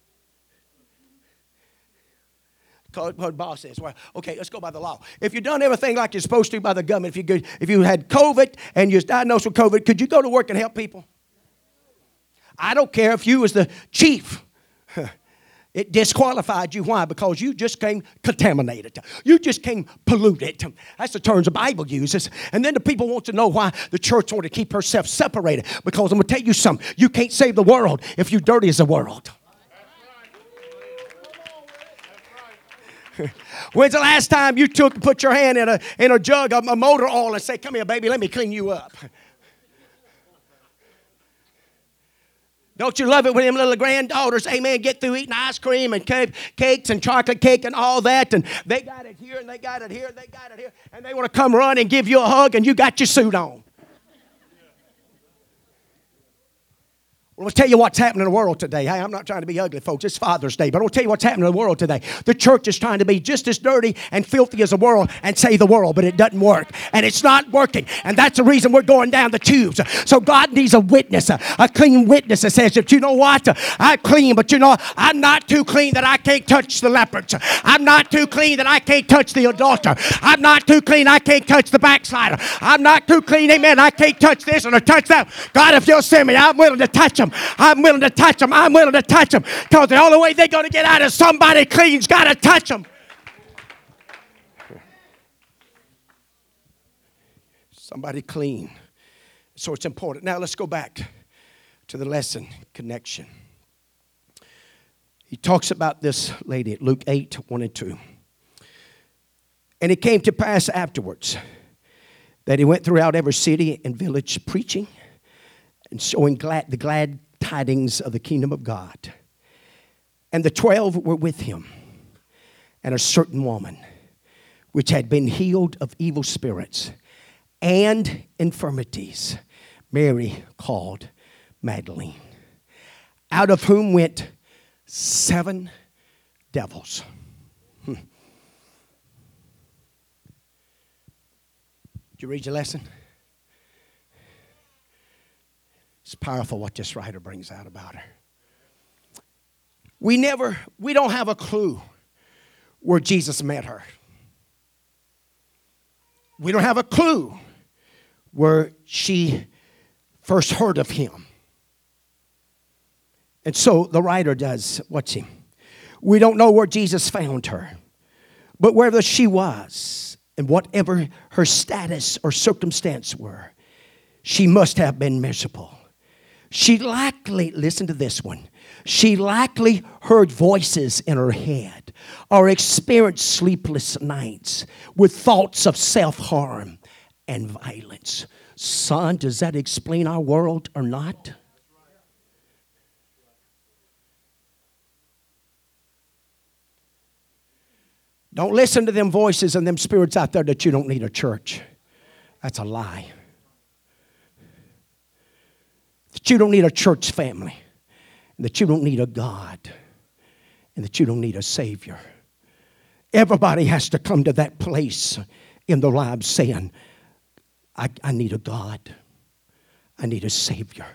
What boss says, well, okay, let's go by the law. If you've done everything like you're supposed to by the government, if you, could, if you had COVID and you're diagnosed with COVID, could you go to work and help people? I don't care if you was the chief it disqualified you. Why? Because you just came contaminated. You just came polluted. That's the terms the Bible uses. And then the people want to know why the church want to keep herself separated. Because I'm going to tell you something. You can't save the world if you're dirty as the world. When's the last time you took put your hand in a in a jug of motor oil and say, "Come here, baby, let me clean you up"? Don't you love it when them little granddaughters, amen, get through eating ice cream and cakes and chocolate cake and all that, and they got it here and they got it here and they got it here, and they want to come run and give you a hug and you got your suit on. I'll tell you what's happening in the world today. Hey, I'm not trying to be ugly, folks. It's Father's Day, but I'll tell you what's happening in the world today. The church is trying to be just as dirty and filthy as the world and save the world, but it doesn't work. And it's not working. And that's the reason we're going down the tubes. So God needs a witness, a, a clean witness that says, that you know what? I'm clean, but you know, I'm not too clean that I can't touch the lepers. I'm not too clean that I can't touch the adulterer. I'm not too clean I can't touch the backslider. I'm not too clean, amen, I can't touch this or touch that. God, if you'll send me, I'm willing to touch them. I'm willing to touch them. I'm willing to touch them. Because the only way they're going to get out is somebody clean's got to touch them. Somebody clean. So it's important. Now let's go back to the lesson connection. He talks about this lady at Luke 8 1 and 2. And it came to pass afterwards that he went throughout every city and village preaching and showing glad, the glad tidings of the kingdom of God. And the twelve were with him, and a certain woman which had been healed of evil spirits and infirmities, Mary called Magdalene, out of whom went seven devils. Hmm. Did you read your lesson? It's powerful what this writer brings out about her. We never, we don't have a clue where Jesus met her. We don't have a clue where she first heard of him. And so the writer does, watch him. We don't know where Jesus found her, but wherever she was, and whatever her status or circumstance were, she must have been miserable. She likely, listen to this one, she likely heard voices in her head or experienced sleepless nights with thoughts of self harm and violence. Son, does that explain our world or not? Don't listen to them voices and them spirits out there that you don't need a church. That's a lie. You don't need a church family, and that you don't need a God, and that you don't need a Savior. Everybody has to come to that place in their lives saying, I, I need a God, I need a Savior.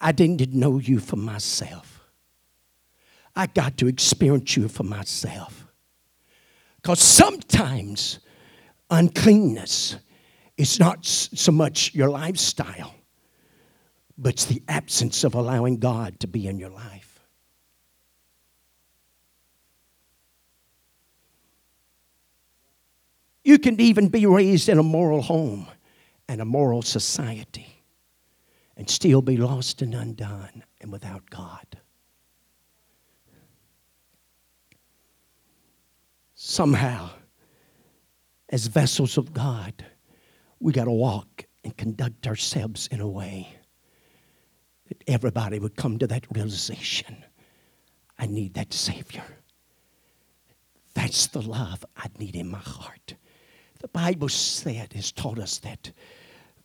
I didn't know you for myself. I got to experience you for myself. Because sometimes uncleanness is not so much your lifestyle, but it's the absence of allowing God to be in your life. You can even be raised in a moral home and a moral society and still be lost and undone and without God. somehow, as vessels of God, we got to walk and conduct ourselves in a way that everybody would come to that realization I need that Savior. That's the love I need in my heart. The Bible said, has taught us that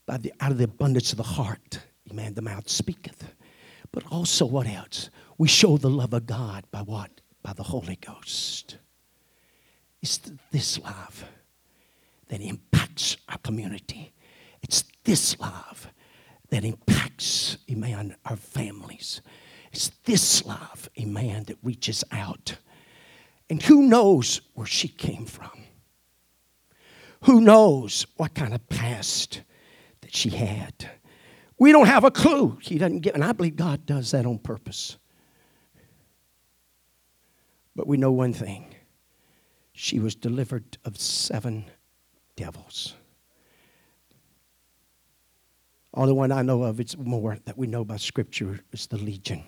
by the, out of the abundance of the heart, man, the mouth speaketh. But also, what else? We show the love of God by what? By the Holy Ghost. It's this love that impacts our community. It's this love that impacts, amen, our families. It's this love, amen, that reaches out. And who knows where she came from? Who knows what kind of past that she had? We don't have a clue. He doesn't give, and I believe God does that on purpose. But we know one thing she was delivered of seven devils. Only one I know of, it's more that we know by Scripture, is the Legion.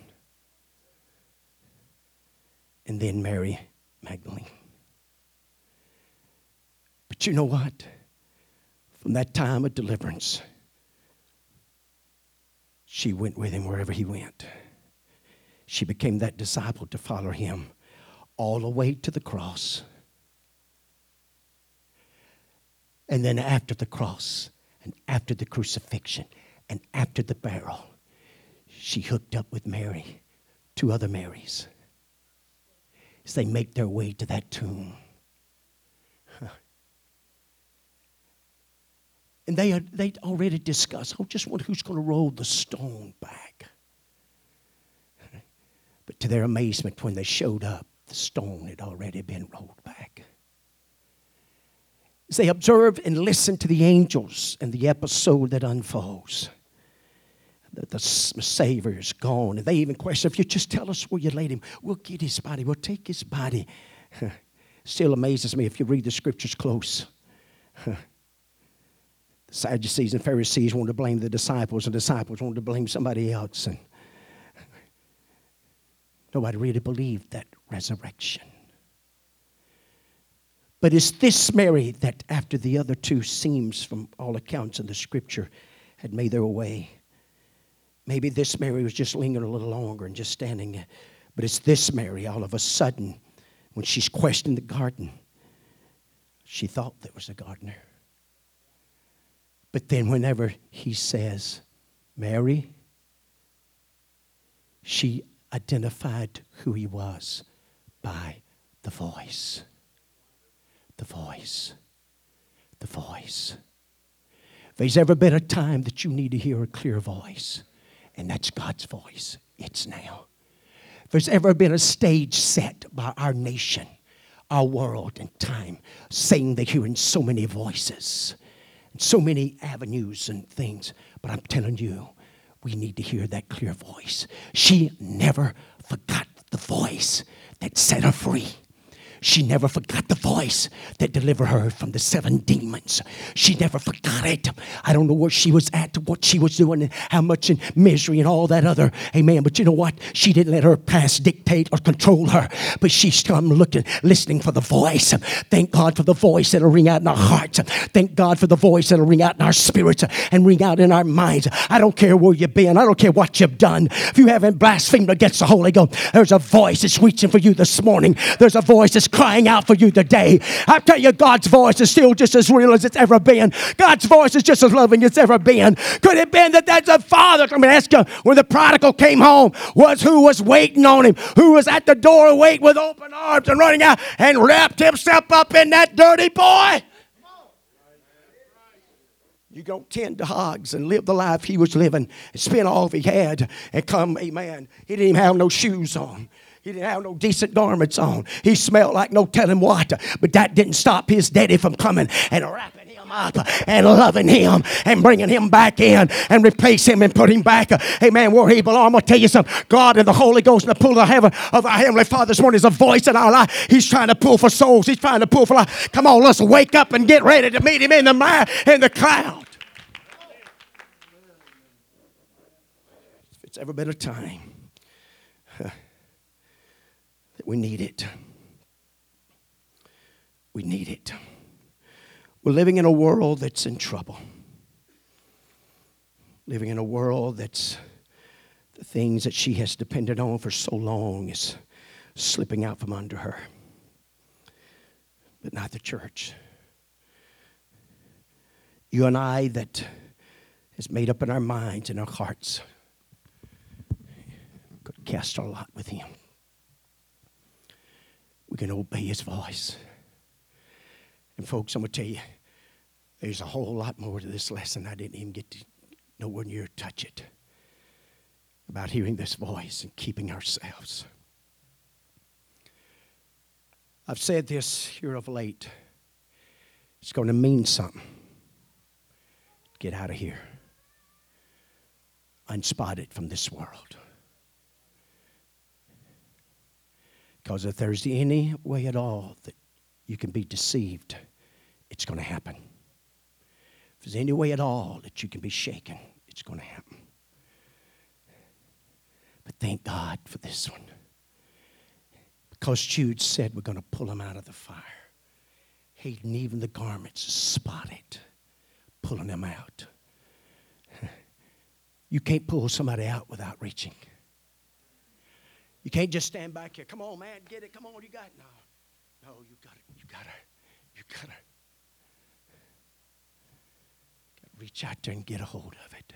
And then Mary Magdalene. But you know what? From that time of deliverance, she went with him wherever he went. She became that disciple to follow him all the way to the cross. And then after the cross, and after the crucifixion, and after the burial, she hooked up with Mary, two other Marys, as they make their way to that tomb. And they they'd already discussed, oh, just wonder who's going to roll the stone back. But to their amazement, when they showed up, the stone had already been rolled back as they observe and listen to the angels and the episode that unfolds. The, the Savior's gone. And they even question if you just tell us where you laid him, we'll get his body, we'll take his body. Still amazes me if you read the scriptures close. the Sadducees and Pharisees wanted to blame the disciples, and disciples wanted to blame somebody else. And nobody really believed that resurrection. But it's this Mary that, after the other two seems, from all accounts in the scripture, had made their way. Maybe this Mary was just lingering a little longer and just standing. But it's this Mary, all of a sudden, when she's questioning the garden, she thought there was a gardener. But then, whenever he says, Mary, she identified who he was by the voice. The voice. The voice. If there's ever been a time that you need to hear a clear voice, and that's God's voice, it's now. If there's ever been a stage set by our nation, our world, and time, saying they're hearing so many voices, and so many avenues and things, but I'm telling you, we need to hear that clear voice. She never forgot the voice that set her free. She never forgot the voice that delivered her from the seven demons. She never forgot it. I don't know where she was at, what she was doing, and how much in misery and all that other. Amen. But you know what? She didn't let her past dictate or control her. But she's come looking, listening for the voice. Thank God for the voice that'll ring out in our hearts. Thank God for the voice that'll ring out in our spirits and ring out in our minds. I don't care where you've been. I don't care what you've done. If you haven't blasphemed against the Holy Ghost, there's a voice that's reaching for you this morning. There's a voice that's crying out for you today. I tell you, God's voice is still just as real as it's ever been. God's voice is just as loving as it's ever been. Could it been that that's a father? I'm ask you, when the prodigal came home, was who was waiting on him, who was at the door waiting with open arms and running out and wrapped himself up in that dirty boy? You go tend to hogs and live the life he was living and spend all he had and come, amen. He didn't even have no shoes on. He didn't have no decent garments on. He smelled like no telling what. But that didn't stop his daddy from coming and wrapping him up and loving him and bringing him back in and replace him and put him back, amen, where he belongs. I'm going to tell you something. God and the Holy Ghost and the pull of heaven of our Heavenly Father this morning is a voice in our life. He's trying to pull for souls. He's trying to pull for life. Come on, let's wake up and get ready to meet him in the, in the cloud. If it's ever been a time we need it. We need it. We're living in a world that's in trouble. Living in a world that's the things that she has depended on for so long is slipping out from under her. But not the church. You and I that has made up in our minds and our hearts could cast our lot with him we can obey his voice. And, folks, I'm going to tell you, there's a whole lot more to this lesson I didn't even get to nowhere near touch it about hearing this voice and keeping ourselves. I've said this here of late. It's going to mean something. Get out of here. Unspotted from this world. Because if there's any way at all that you can be deceived, it's going to happen. If there's any way at all that you can be shaken, it's going to happen. But thank God for this one. Because Jude said we're going to pull him out of the fire. Hating even the garments spotted, pulling them out. You can't pull somebody out without reaching. You can't just stand back here. Come on, man, get it. Come on, you got it. No, no, you got it. You got to, you got to reach out there and get a hold of it.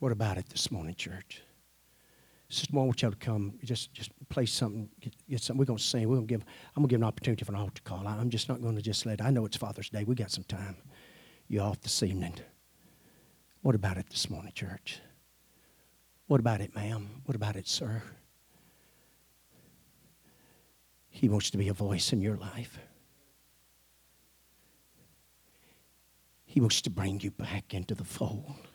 What about it this morning, church? Moore, I want y'all to come. Just, just play something. Get, get something. We're to sing. We're to give. I'm to give an opportunity for an altar call. I'm just not to just let. I know it's Father's Day. We got some time you off this evening. What about it this morning, church? What about it, ma'am? What about it, sir? He wants to be a voice in your life. He wants to bring you back into the fold.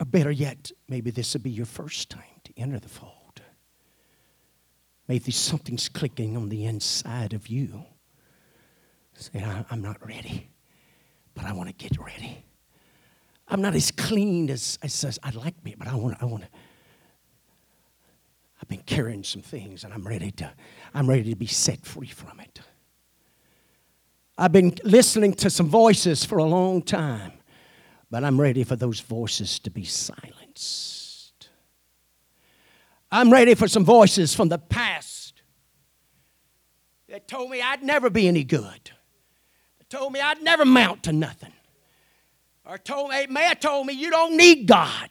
Or better yet, maybe this will be your first time to enter the fold. Maybe something's clicking on the inside of you. Say, I'm not ready but I want to get ready. I'm not as clean as, as I'd like to be, but I want, I want to. I've been carrying some things and I'm ready to, I'm ready to be set free from it. I've been listening to some voices for a long time, but I'm ready for those voices to be silenced. I'm ready for some voices from the past that told me I'd never be any good told me I'd never mount to nothing. Or told me, may have told me you don't need God.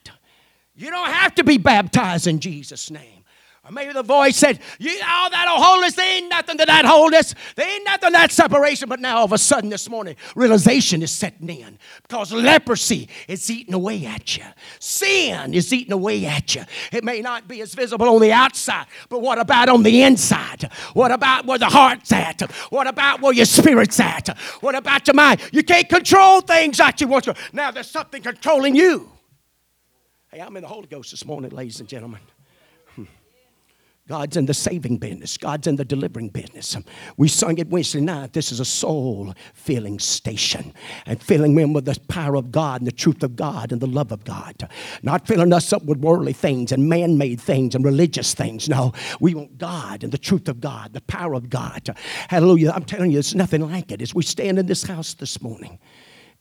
You don't have to be baptized in Jesus' name. Or maybe the voice said, You all that holiness, there ain't nothing to that wholeness. There ain't nothing to that separation. But now all of a sudden this morning, realization is setting in. Because leprosy is eating away at you. Sin is eating away at you. It may not be as visible on the outside, but what about on the inside? What about where the heart's at? What about where your spirit's at? What about your mind? You can't control things like you want to. Now there's something controlling you. Hey, I'm in the Holy Ghost this morning, ladies and gentlemen. God's in the saving business. God's in the delivering business. We sung it Wednesday night. This is a soul filling station and filling them with the power of God and the truth of God and the love of God. Not filling us up with worldly things and man made things and religious things. No, we want God and the truth of God, the power of God. Hallelujah. I'm telling you, there's nothing like it as we stand in this house this morning.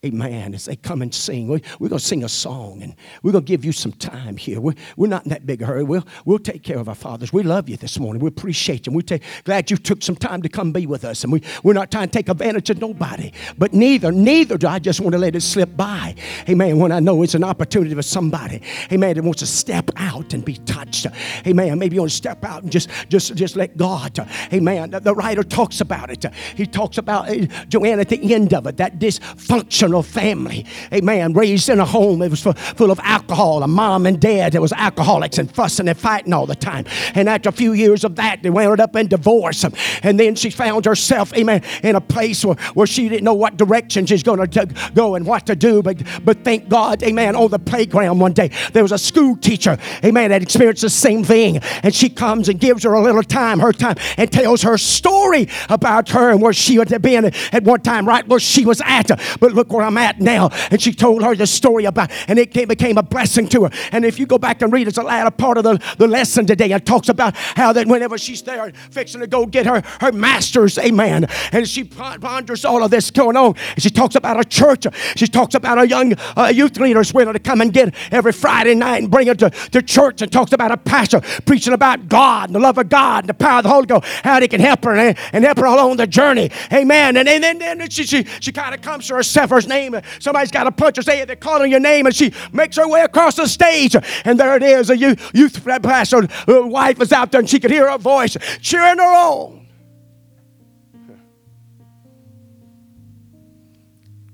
Amen. As they come and sing, we, we're going to sing a song and we're going to give you some time here. We're, we're not in that big hurry. We'll, we'll take care of our fathers. We love you this morning. We appreciate you. We're take, glad you took some time to come be with us. And we, we're not trying to take advantage of nobody. But neither, neither do I just want to let it slip by. Amen. When I know it's an opportunity for somebody, amen, that wants to step out and be touched. Amen. Maybe you want to step out and just, just, just let God. Amen. The, the writer talks about it. He talks about, uh, Joanne, at the end of it, that dysfunction dysfunctional family. Amen. Raised in a home that was full of alcohol, a mom and dad that was alcoholics and fussing and fighting all the time. And after a few years of that, they wound up in divorce. And then she found herself, amen, in a place where, where she didn't know what direction she's going to go and what to do. But, but thank God, amen, on the playground one day, there was a school teacher, amen, that experienced the same thing. And she comes and gives her a little time, her time, and tells her story about her and where she had been at one time, right where she was at. But look where I'm at now. And she told her the story about, and it became a blessing to her. And if you go back and read, it's a lot latter part of the, the lesson today. It talks about how that whenever she's there fixing to go get her, her master's, amen. And she ponders all of this going on. And she talks about a church. She talks about a young uh, youth leaders willing to come and get every Friday night and bring it to, to church and talks about a pastor preaching about God and the love of God and the power of the Holy Ghost, how he can help her and, and help her along the journey. Amen. And, and then, then she, she, she kind of comes to herself, her name. Somebody's got a punch her, say they're calling your name, and she makes her way across the stage. And there it is, a youth, youth pastor wife is out there, and she could hear her voice cheering her on.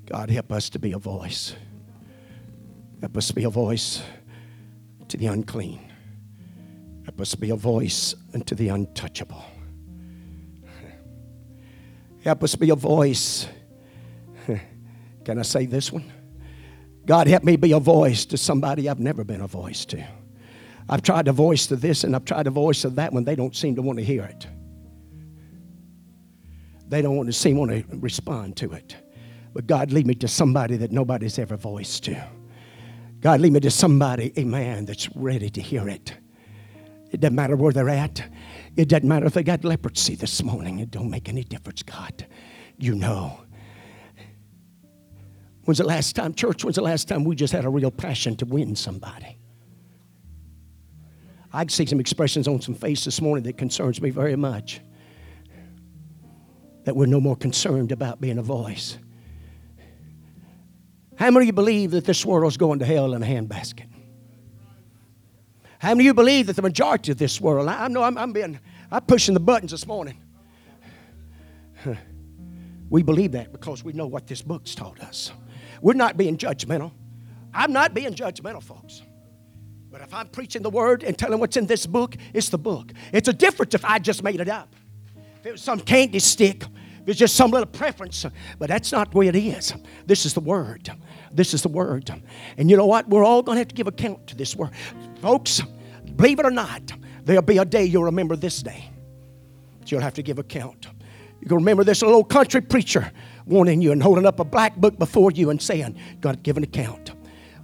God, help us to be a voice. Help us be a voice to the unclean. Help us be a voice unto the untouchable. Help us be a voice can I say this one? God, help me be a voice to somebody I've never been a voice to. I've tried to voice to this and I've tried to voice to that one. They don't seem to want to hear it. They don't want to seem want to respond to it. But God, lead me to somebody that nobody's ever voiced to. God, lead me to somebody, a man that's ready to hear it. It doesn't matter where they're at. It doesn't matter if they got leprosy this morning. It don't make any difference, God. You know. When's the last time, church, when's the last time we just had a real passion to win somebody? I see some expressions on some face this morning that concerns me very much. That we're no more concerned about being a voice. How many of you believe that this world is going to hell in a handbasket? How many of you believe that the majority of this world, I know I'm, I'm being, I'm pushing the buttons this morning. We believe that because we know what this book's taught us. We're not being judgmental. I'm not being judgmental, folks. But if I'm preaching the word and telling what's in this book, it's the book. It's a difference if I just made it up. If it was some candy stick, if it's just some little preference. But that's not the way it is. This is the word. This is the word. And you know what? We're all going to have to give account to this word. Folks, believe it or not, there'll be a day you'll remember this day. You'll have to give account. You can remember this little country preacher warning you and holding up a black book before you and saying, God, give an account.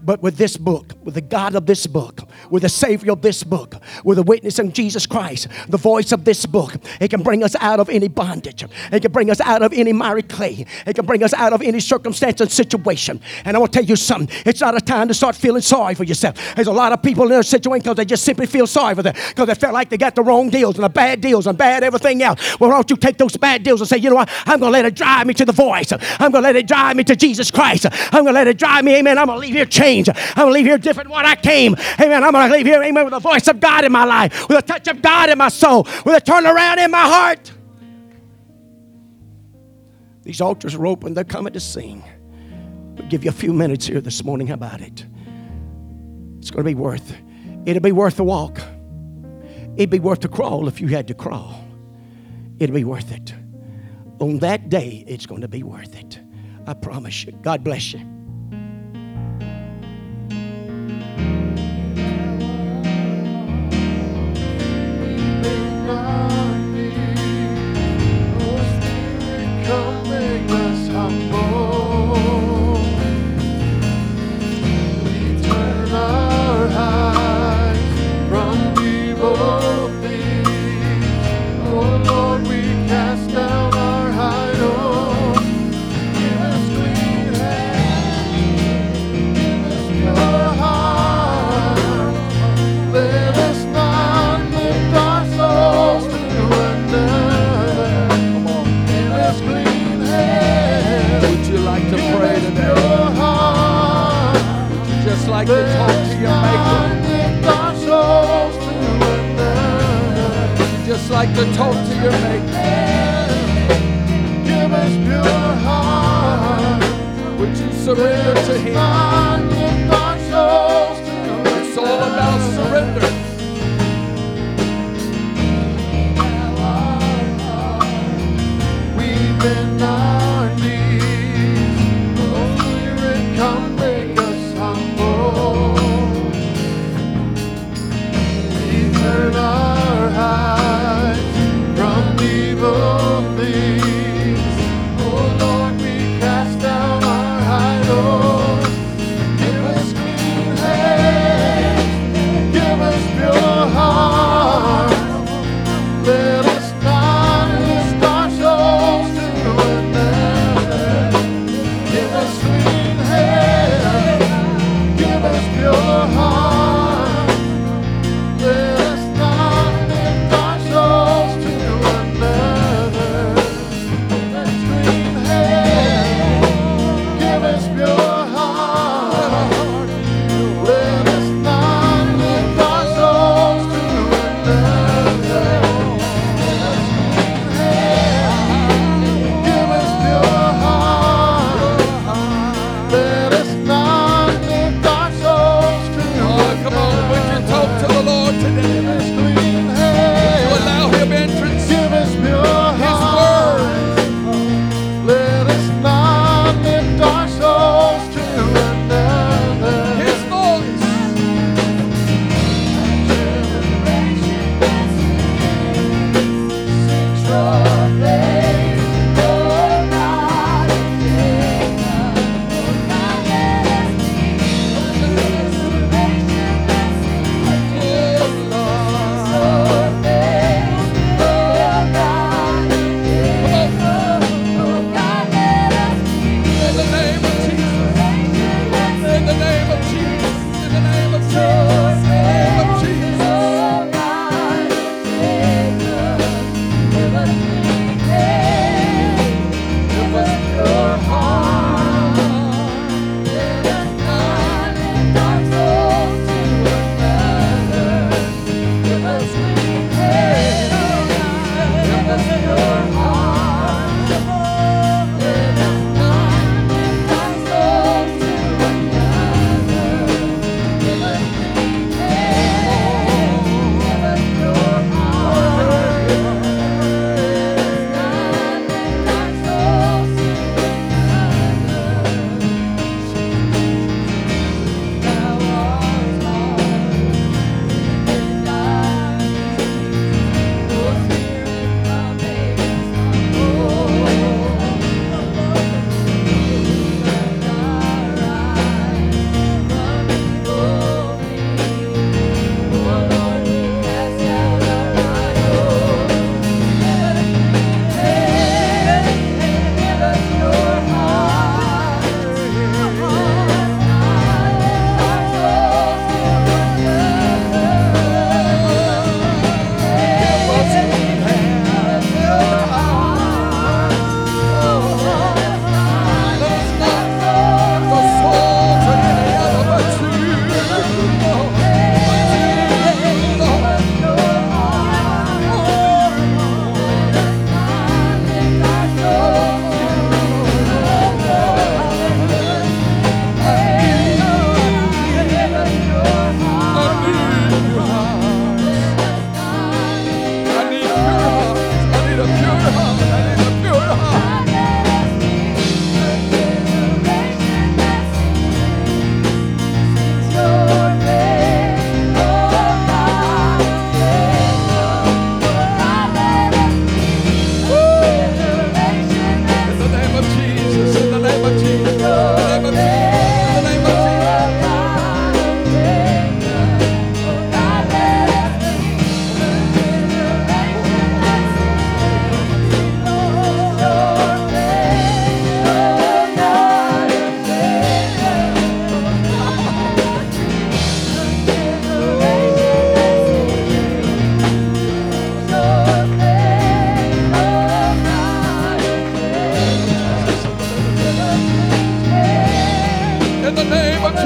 But with this book, with the God of this book, with the Savior of this book, with the witness of Jesus Christ, the voice of this book, it can bring us out of any bondage. It can bring us out of any miry clay. It can bring us out of any circumstance and situation. And I want to tell you something. It's not a time to start feeling sorry for yourself. There's a lot of people in their situation because they just simply feel sorry for them because they felt like they got the wrong deals and the bad deals and bad everything else. Well, why don't you take those bad deals and say, you know what? I'm going to let it drive me to the voice. I'm going to let it drive me to Jesus Christ. I'm going to let it drive me, amen. I'm going to leave here changed change. I'm going to leave here different than what I came. Amen. I'm going to leave here, amen, with the voice of God in my life, with a touch of God in my soul, with a turnaround in my heart. These altars are open. They're coming to sing. We'll give you a few minutes here this morning. About it? It's going to be worth It'll be worth the walk. It'd be worth the crawl if you had to crawl. It'll be worth it. On that day, it's going to be worth it. I promise you. God bless you.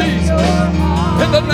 Jesus. In the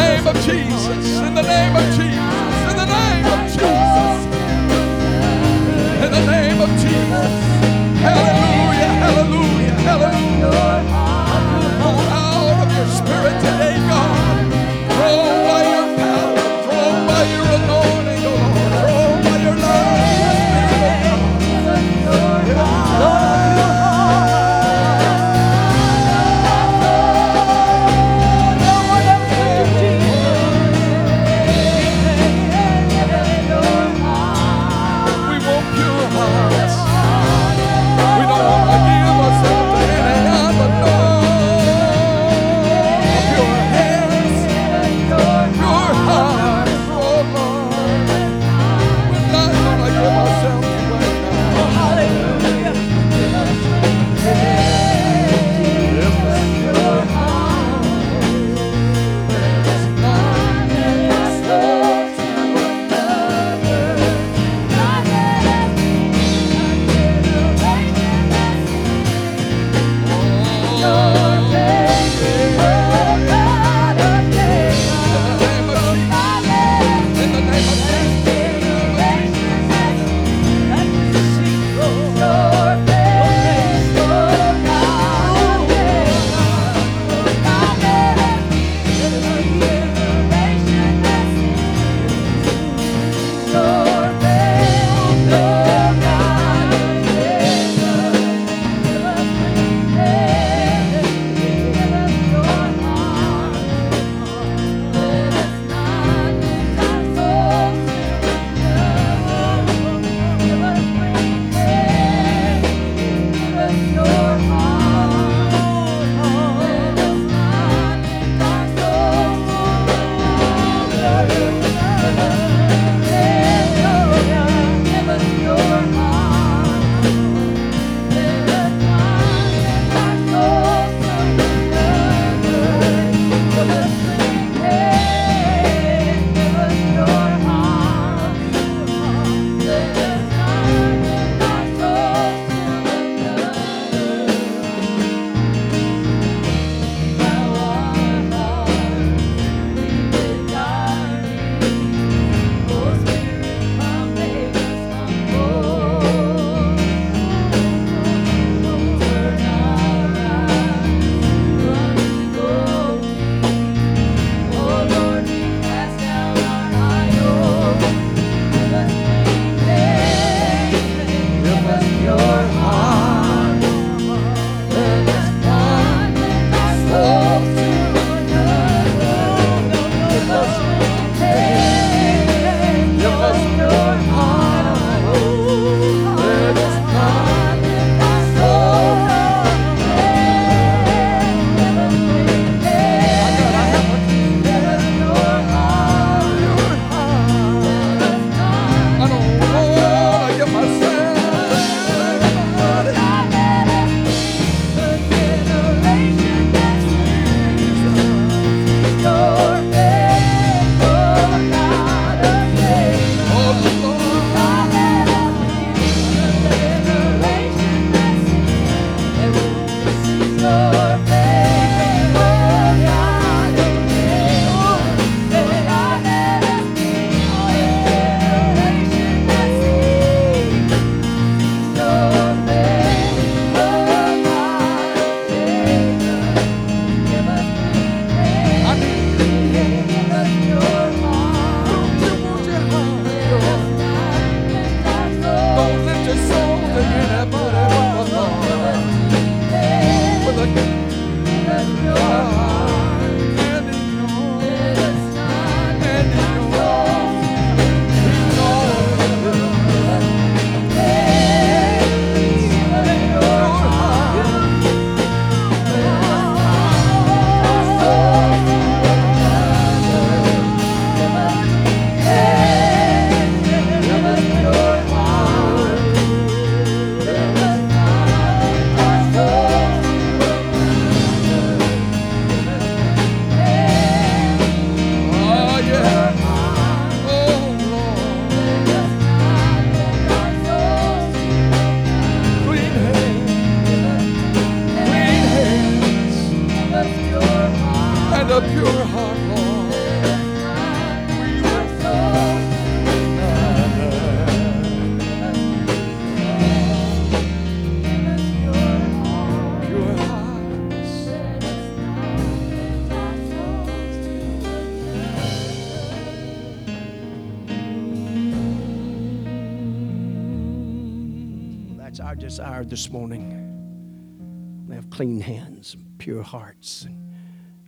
this morning. We have clean hands, pure hearts, and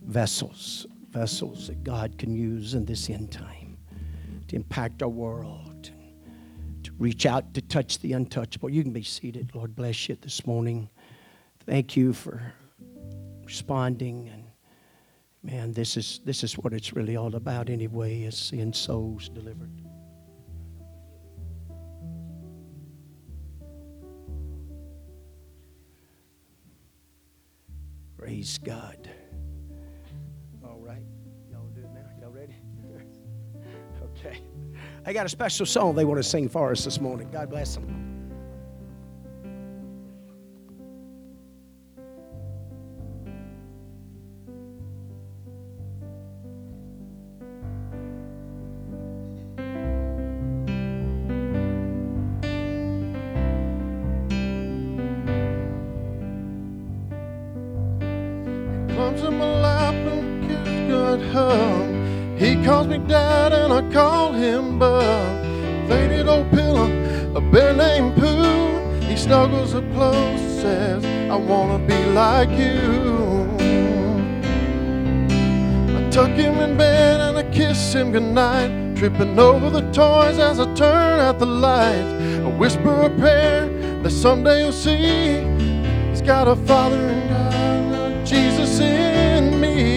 vessels, vessels that God can use in this end time to impact our world, to reach out to touch the untouchable. You can be seated. Lord bless you this morning. Thank you for responding and man, this is this is what it's really all about anyway, is seeing souls delivered. I got a special song they want to sing for us this morning. God bless them. Tripping over the toys as I turn out the lights. I whisper a prayer that someday you'll see. He's got a father and God, Jesus in me.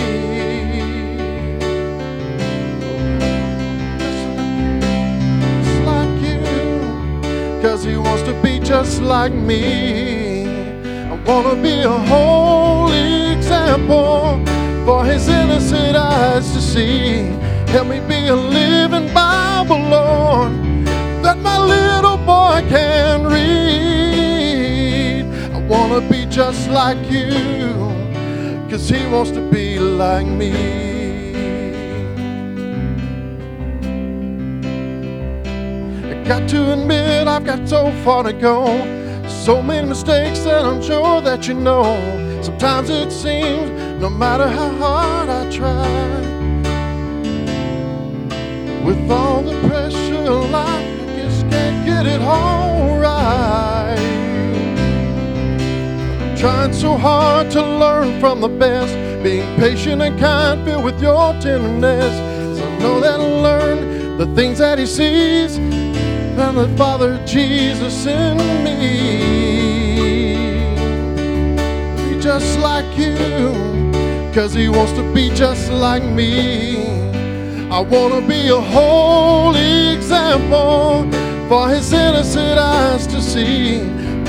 Just like you, cause he wants to be just like me. I wanna be a holy example for his innocent eyes to see. Help me be a living Bible, Lord, that my little boy can read. I wanna be just like you, cause he wants to be like me. I got to admit I've got so far to go. So many mistakes that I'm sure that you know. Sometimes it seems no matter how hard I try, with all the pressure life, just can't get it all right. Trying so hard to learn from the best, being patient and kind, filled with your tenderness. So I know that I'll learn the things that He sees and the Father Jesus in me. Be just like you, cause He wants to be just like me. I wanna be a holy example for His innocent eyes to see.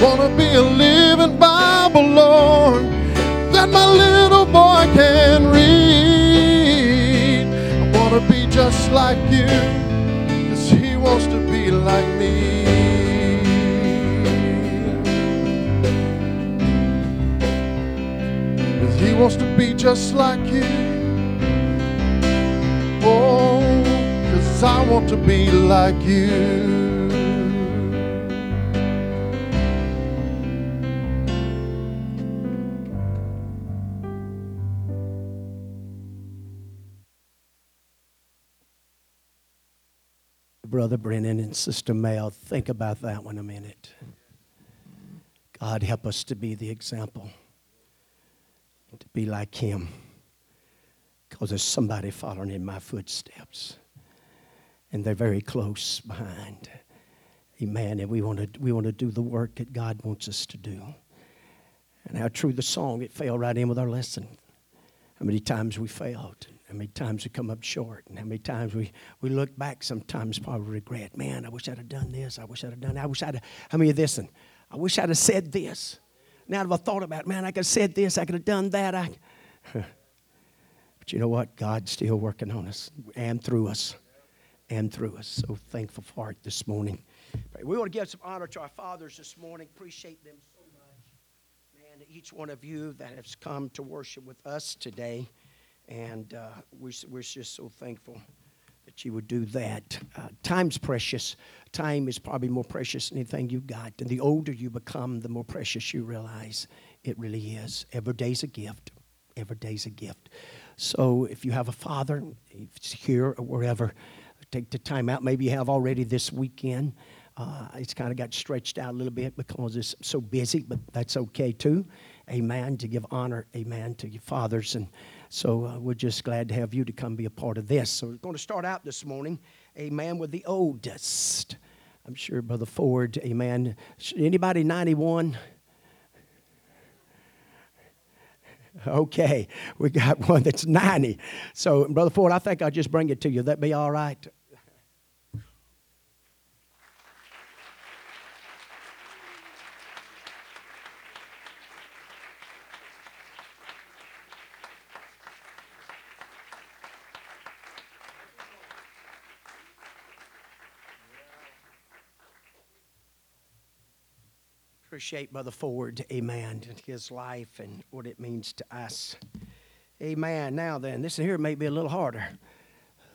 Wanna be a living Bible, Lord, that my little boy can read. I wanna be just like you. Cause he wants to be like me. Cause he wants to be just like you. Cause I want to be like you. Brother Brennan and Sister Mel, think about that one a minute. God, help us to be the example, to be like Him. Because there's somebody following in my footsteps, and they're very close behind. Amen. And we want to we want to do the work that God wants us to do. And how true the song, it fell right in with our lesson. How many times we failed, how many times we come up short, and how many times we, we look back sometimes probably regret. Man, I wish I'd have done this. I wish I'd have done that. I wish I'd have, how many of this? And I wish I'd have said this. Now that I've thought about it, man, I could have said this. I could have done that. I, but you know what? God's still working on us and through us and through us. So thankful for it this morning. We want to give some honor to our fathers this morning. Appreciate them so much. Man, each one of you that has come to worship with us today. And uh, we're, we're just so thankful that you would do that. Uh, time's precious. Time is probably more precious than anything you've got. And the older you become, the more precious you realize it really is. Every day's a gift. Every day's a gift. So if you have a father, if it's here or wherever, take the time out. Maybe you have already this weekend. Uh, it's kind of got stretched out a little bit because it's so busy, but that's okay too. Amen. To give honor, amen, to your fathers. And so uh, we're just glad to have you to come be a part of this. So we're going to start out this morning, amen, with the oldest. I'm sure Brother Ford, amen. Anybody 91? Okay, we got one that's 90. So, Brother Ford, I think I'll just bring it to you. That be all right? Appreciate Brother Ford, amen, and his life and what it means to us. Amen. Now then, this here may be a little harder.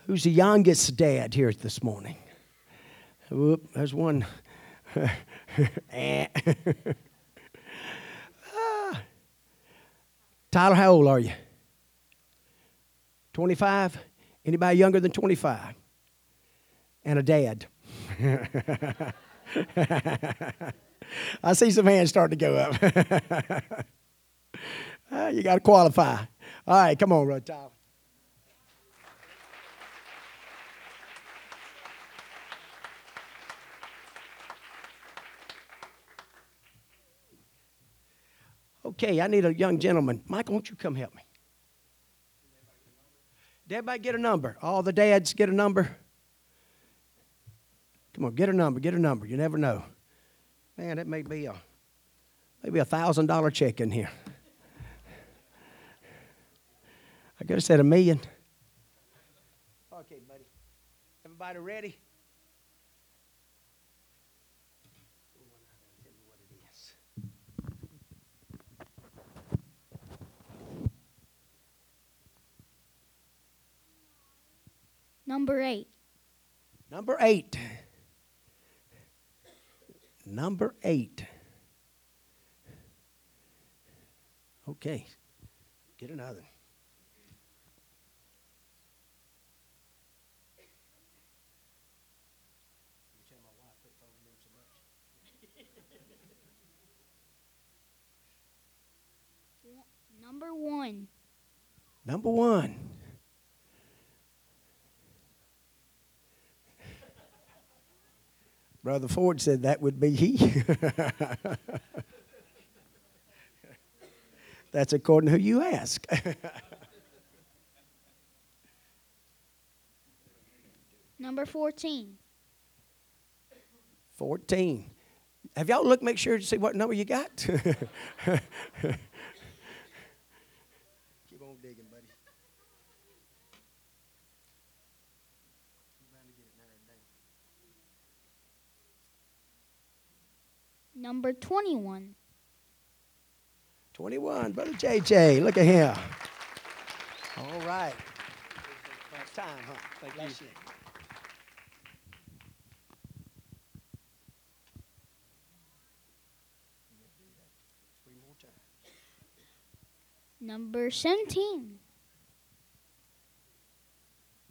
Who's the youngest dad here this morning? Whoop, there's one. Eh. Ah. Tyler, how old are you? 25? Anybody younger than 25? And a dad. I see some hands starting to go up. Ah, you got to qualify. All right, come on, Brother Tyler. Okay, I need a young gentleman. Michael, won't you come help me? Did everybody get a number? All the dads get a number? Come on, get a number, get a number. You never know. Man, it may be a maybe a thousand dollar check in here. I could have said a million. Okay, buddy. Everybody ready? Tell me what it is. Number eight. Number eight. Number eight. Okay. Get another. Number one. Number one. Brother Ford said that would be he. That's according to who you ask. Number 14. 14. Have y'all looked, make sure to see what number you got? Keep on digging, buddy. Number 21. 21, Brother JJ, look at him. All right. It's time, huh? Thank you. Three more times. Number 17.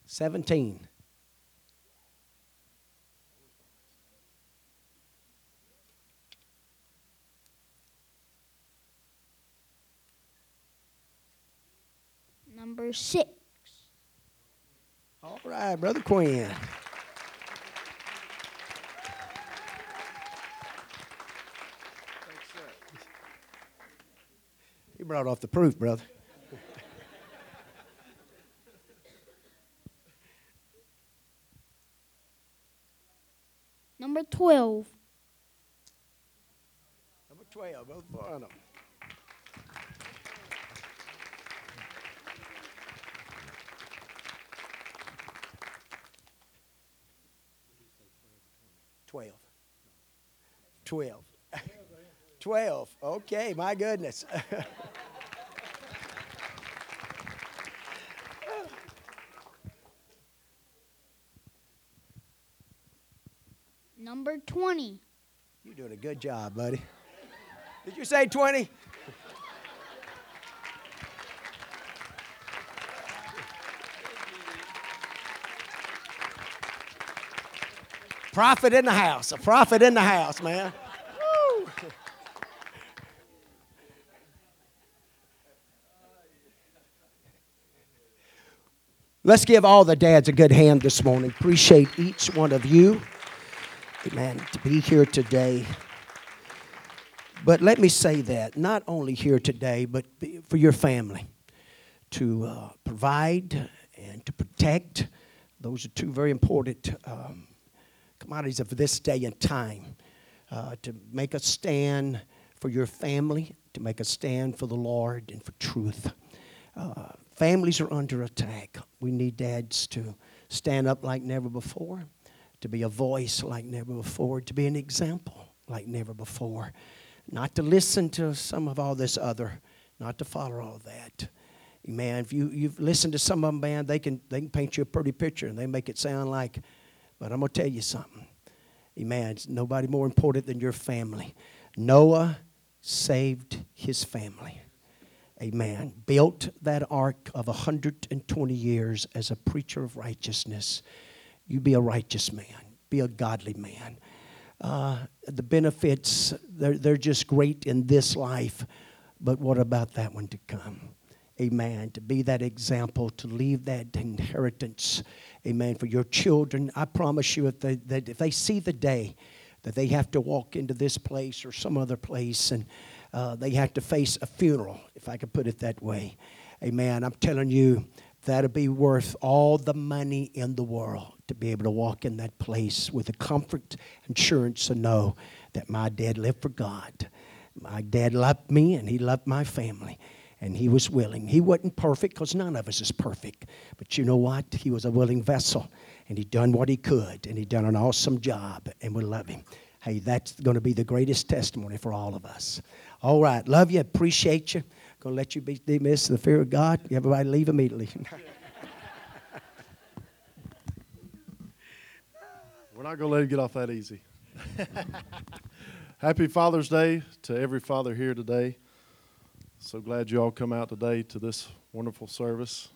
17. Number 6. All right, Brother Quinn. You brought off the proof, brother. Number 12. Number 12, both for them. 12. 12. 12. Okay, my goodness. Number 20. You're doing a good job, buddy. Did you say 20? Prophet in the house. A prophet in the house, man. Let's give all the dads a good hand this morning. Appreciate each one of you. Amen. To be here today. But let me say that not only here today, but for your family to uh, provide and to protect. Those are two very important um, commodities of this day and time. Uh, to make a stand for your family, to make a stand for the Lord and for truth. Uh, families are under attack. We need dads to stand up like never before, to be a voice like never before, to be an example like never before. Not to listen to some of all this other, not to follow all that. Man, if you, you've listened to some of them, man, they can, they can paint you a pretty picture and they make it sound like, but I'm going to tell you something. Amen. It's nobody more important than your family. Noah saved his family. Amen. Built that ark of 120 years as a preacher of righteousness. You be a righteous man, be a godly man. Uh, the benefits, they're, they're just great in this life, but what about that one to come? Amen. To be that example, to leave that inheritance, amen, for your children. I promise you, they, that if they see the day that they have to walk into this place or some other place and uh, they have to face a funeral, if I could put it that way, amen, I'm telling you, that'll be worth all the money in the world to be able to walk in that place with the comfort and assurance to know that my dad lived for God. My dad loved me and he loved my family and he was willing. He wasn't perfect because none of us is perfect. But you know what? He was a willing vessel and he done what he could and he done an awesome job and we love him. Hey, that's going to be the greatest testimony for all of us. All right, love you, appreciate you. Going to let you be dismissed to the fear of God. Everybody leave immediately. We're not going to let it get off that easy. Happy Father's Day to every father here today. So glad you all come out today to this wonderful service.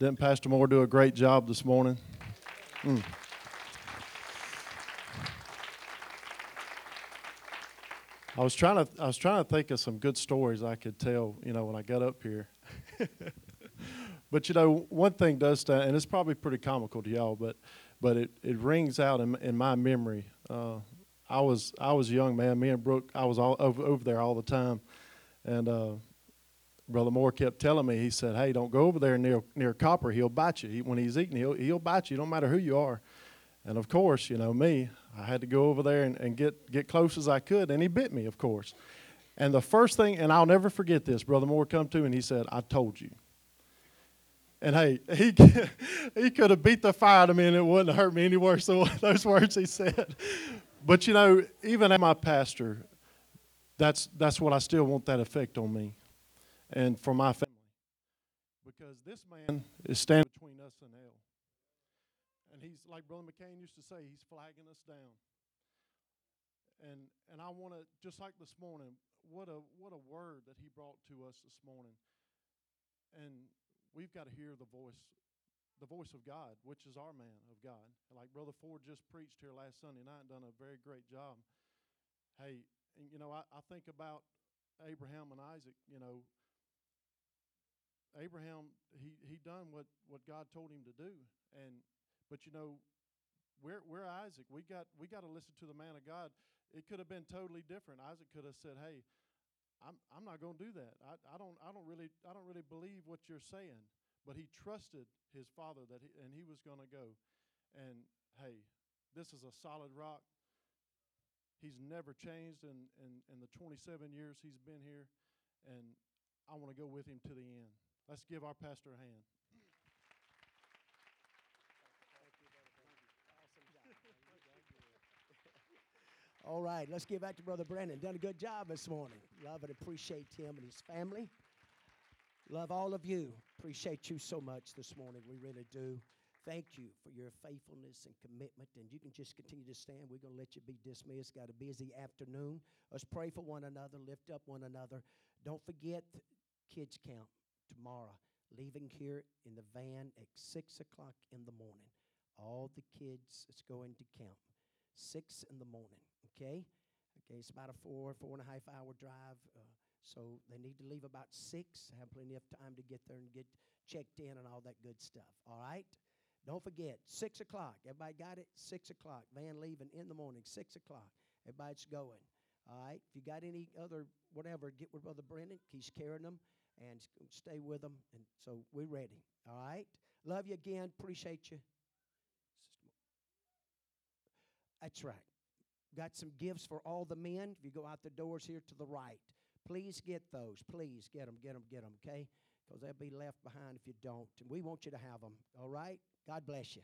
Didn't Pastor Moore do a great job this morning? Mm. I was trying to I was trying to think of some good stories I could tell, you know, when I got up here. but you know, one thing does stand, and it's probably pretty comical to y'all, but but it, it rings out in, in my memory. Uh, I was I was a young man. Me and Brooke, I was all over, over there all the time, and uh, Brother Moore kept telling me. He said, "Hey, don't go over there near near Copper. He'll bite you. He, when he's eating, he'll he'll bite you. No matter who you are." And of course, you know me. I had to go over there and, and get get close as I could, and he bit me, of course. And the first thing, and I'll never forget this, Brother Moore come to and he said, "I told you." And hey, he he could have beat the fire out of me and it wouldn't have hurt me any worse than those words he said. But you know, even as my pastor, that's that's what I still want that effect on me and for my family. Because this man is standing between us and hell. And he's like Brother McCain used to say, he's flagging us down. And and I want to just like this morning, what a what a word that he brought to us this morning. And we've got to hear the voice the voice of God, which is our man of God. Like Brother Ford just preached here last Sunday night and done a very great job. Hey, and you know, I, I think about Abraham and Isaac, you know. Abraham, he, he done what, what God told him to do. And but you know, we're we're Isaac. We got we got to listen to the man of God. It could have been totally different. Isaac could have said, Hey, I'm I'm not gonna do that. I, I don't I don't really I don't really believe what you're saying but he trusted his father that he, and he was going to go. And hey, this is a solid rock. He's never changed in, in, in the 27 years he's been here, and I want to go with him to the end. Let's give our pastor a hand. All right, let's give back to Brother Brandon. Done a good job this morning. Love and appreciate him and his family. Love all of you. Appreciate you so much this morning. We really do. Thank you for your faithfulness and commitment. And you can just continue to stand. We're going to let you be dismissed. Got a busy afternoon. Let's pray for one another, lift up one another. Don't forget kids camp tomorrow. Leaving here in the van at 6 o'clock in the morning. All the kids is going to camp. 6 in the morning, okay? Okay, it's about a four, four and a half hour drive. Uh, so they need to leave about 6, have plenty of time to get there and get checked in and all that good stuff, all right? Don't forget, 6 o'clock. Everybody got it? 6 o'clock. Van leaving in the morning, 6 o'clock. Everybody's going. All right? If you got any other whatever, get with Brother Brennan. He's carrying them and stay with them. And so we're ready. All right? Love you again. Appreciate you. That's right. Got some gifts for all the men. If you go out the doors here to the right, please get those. Please get them, get them, get them, okay? Because they'll be left behind if you don't. And we want you to have them, all right? God bless you.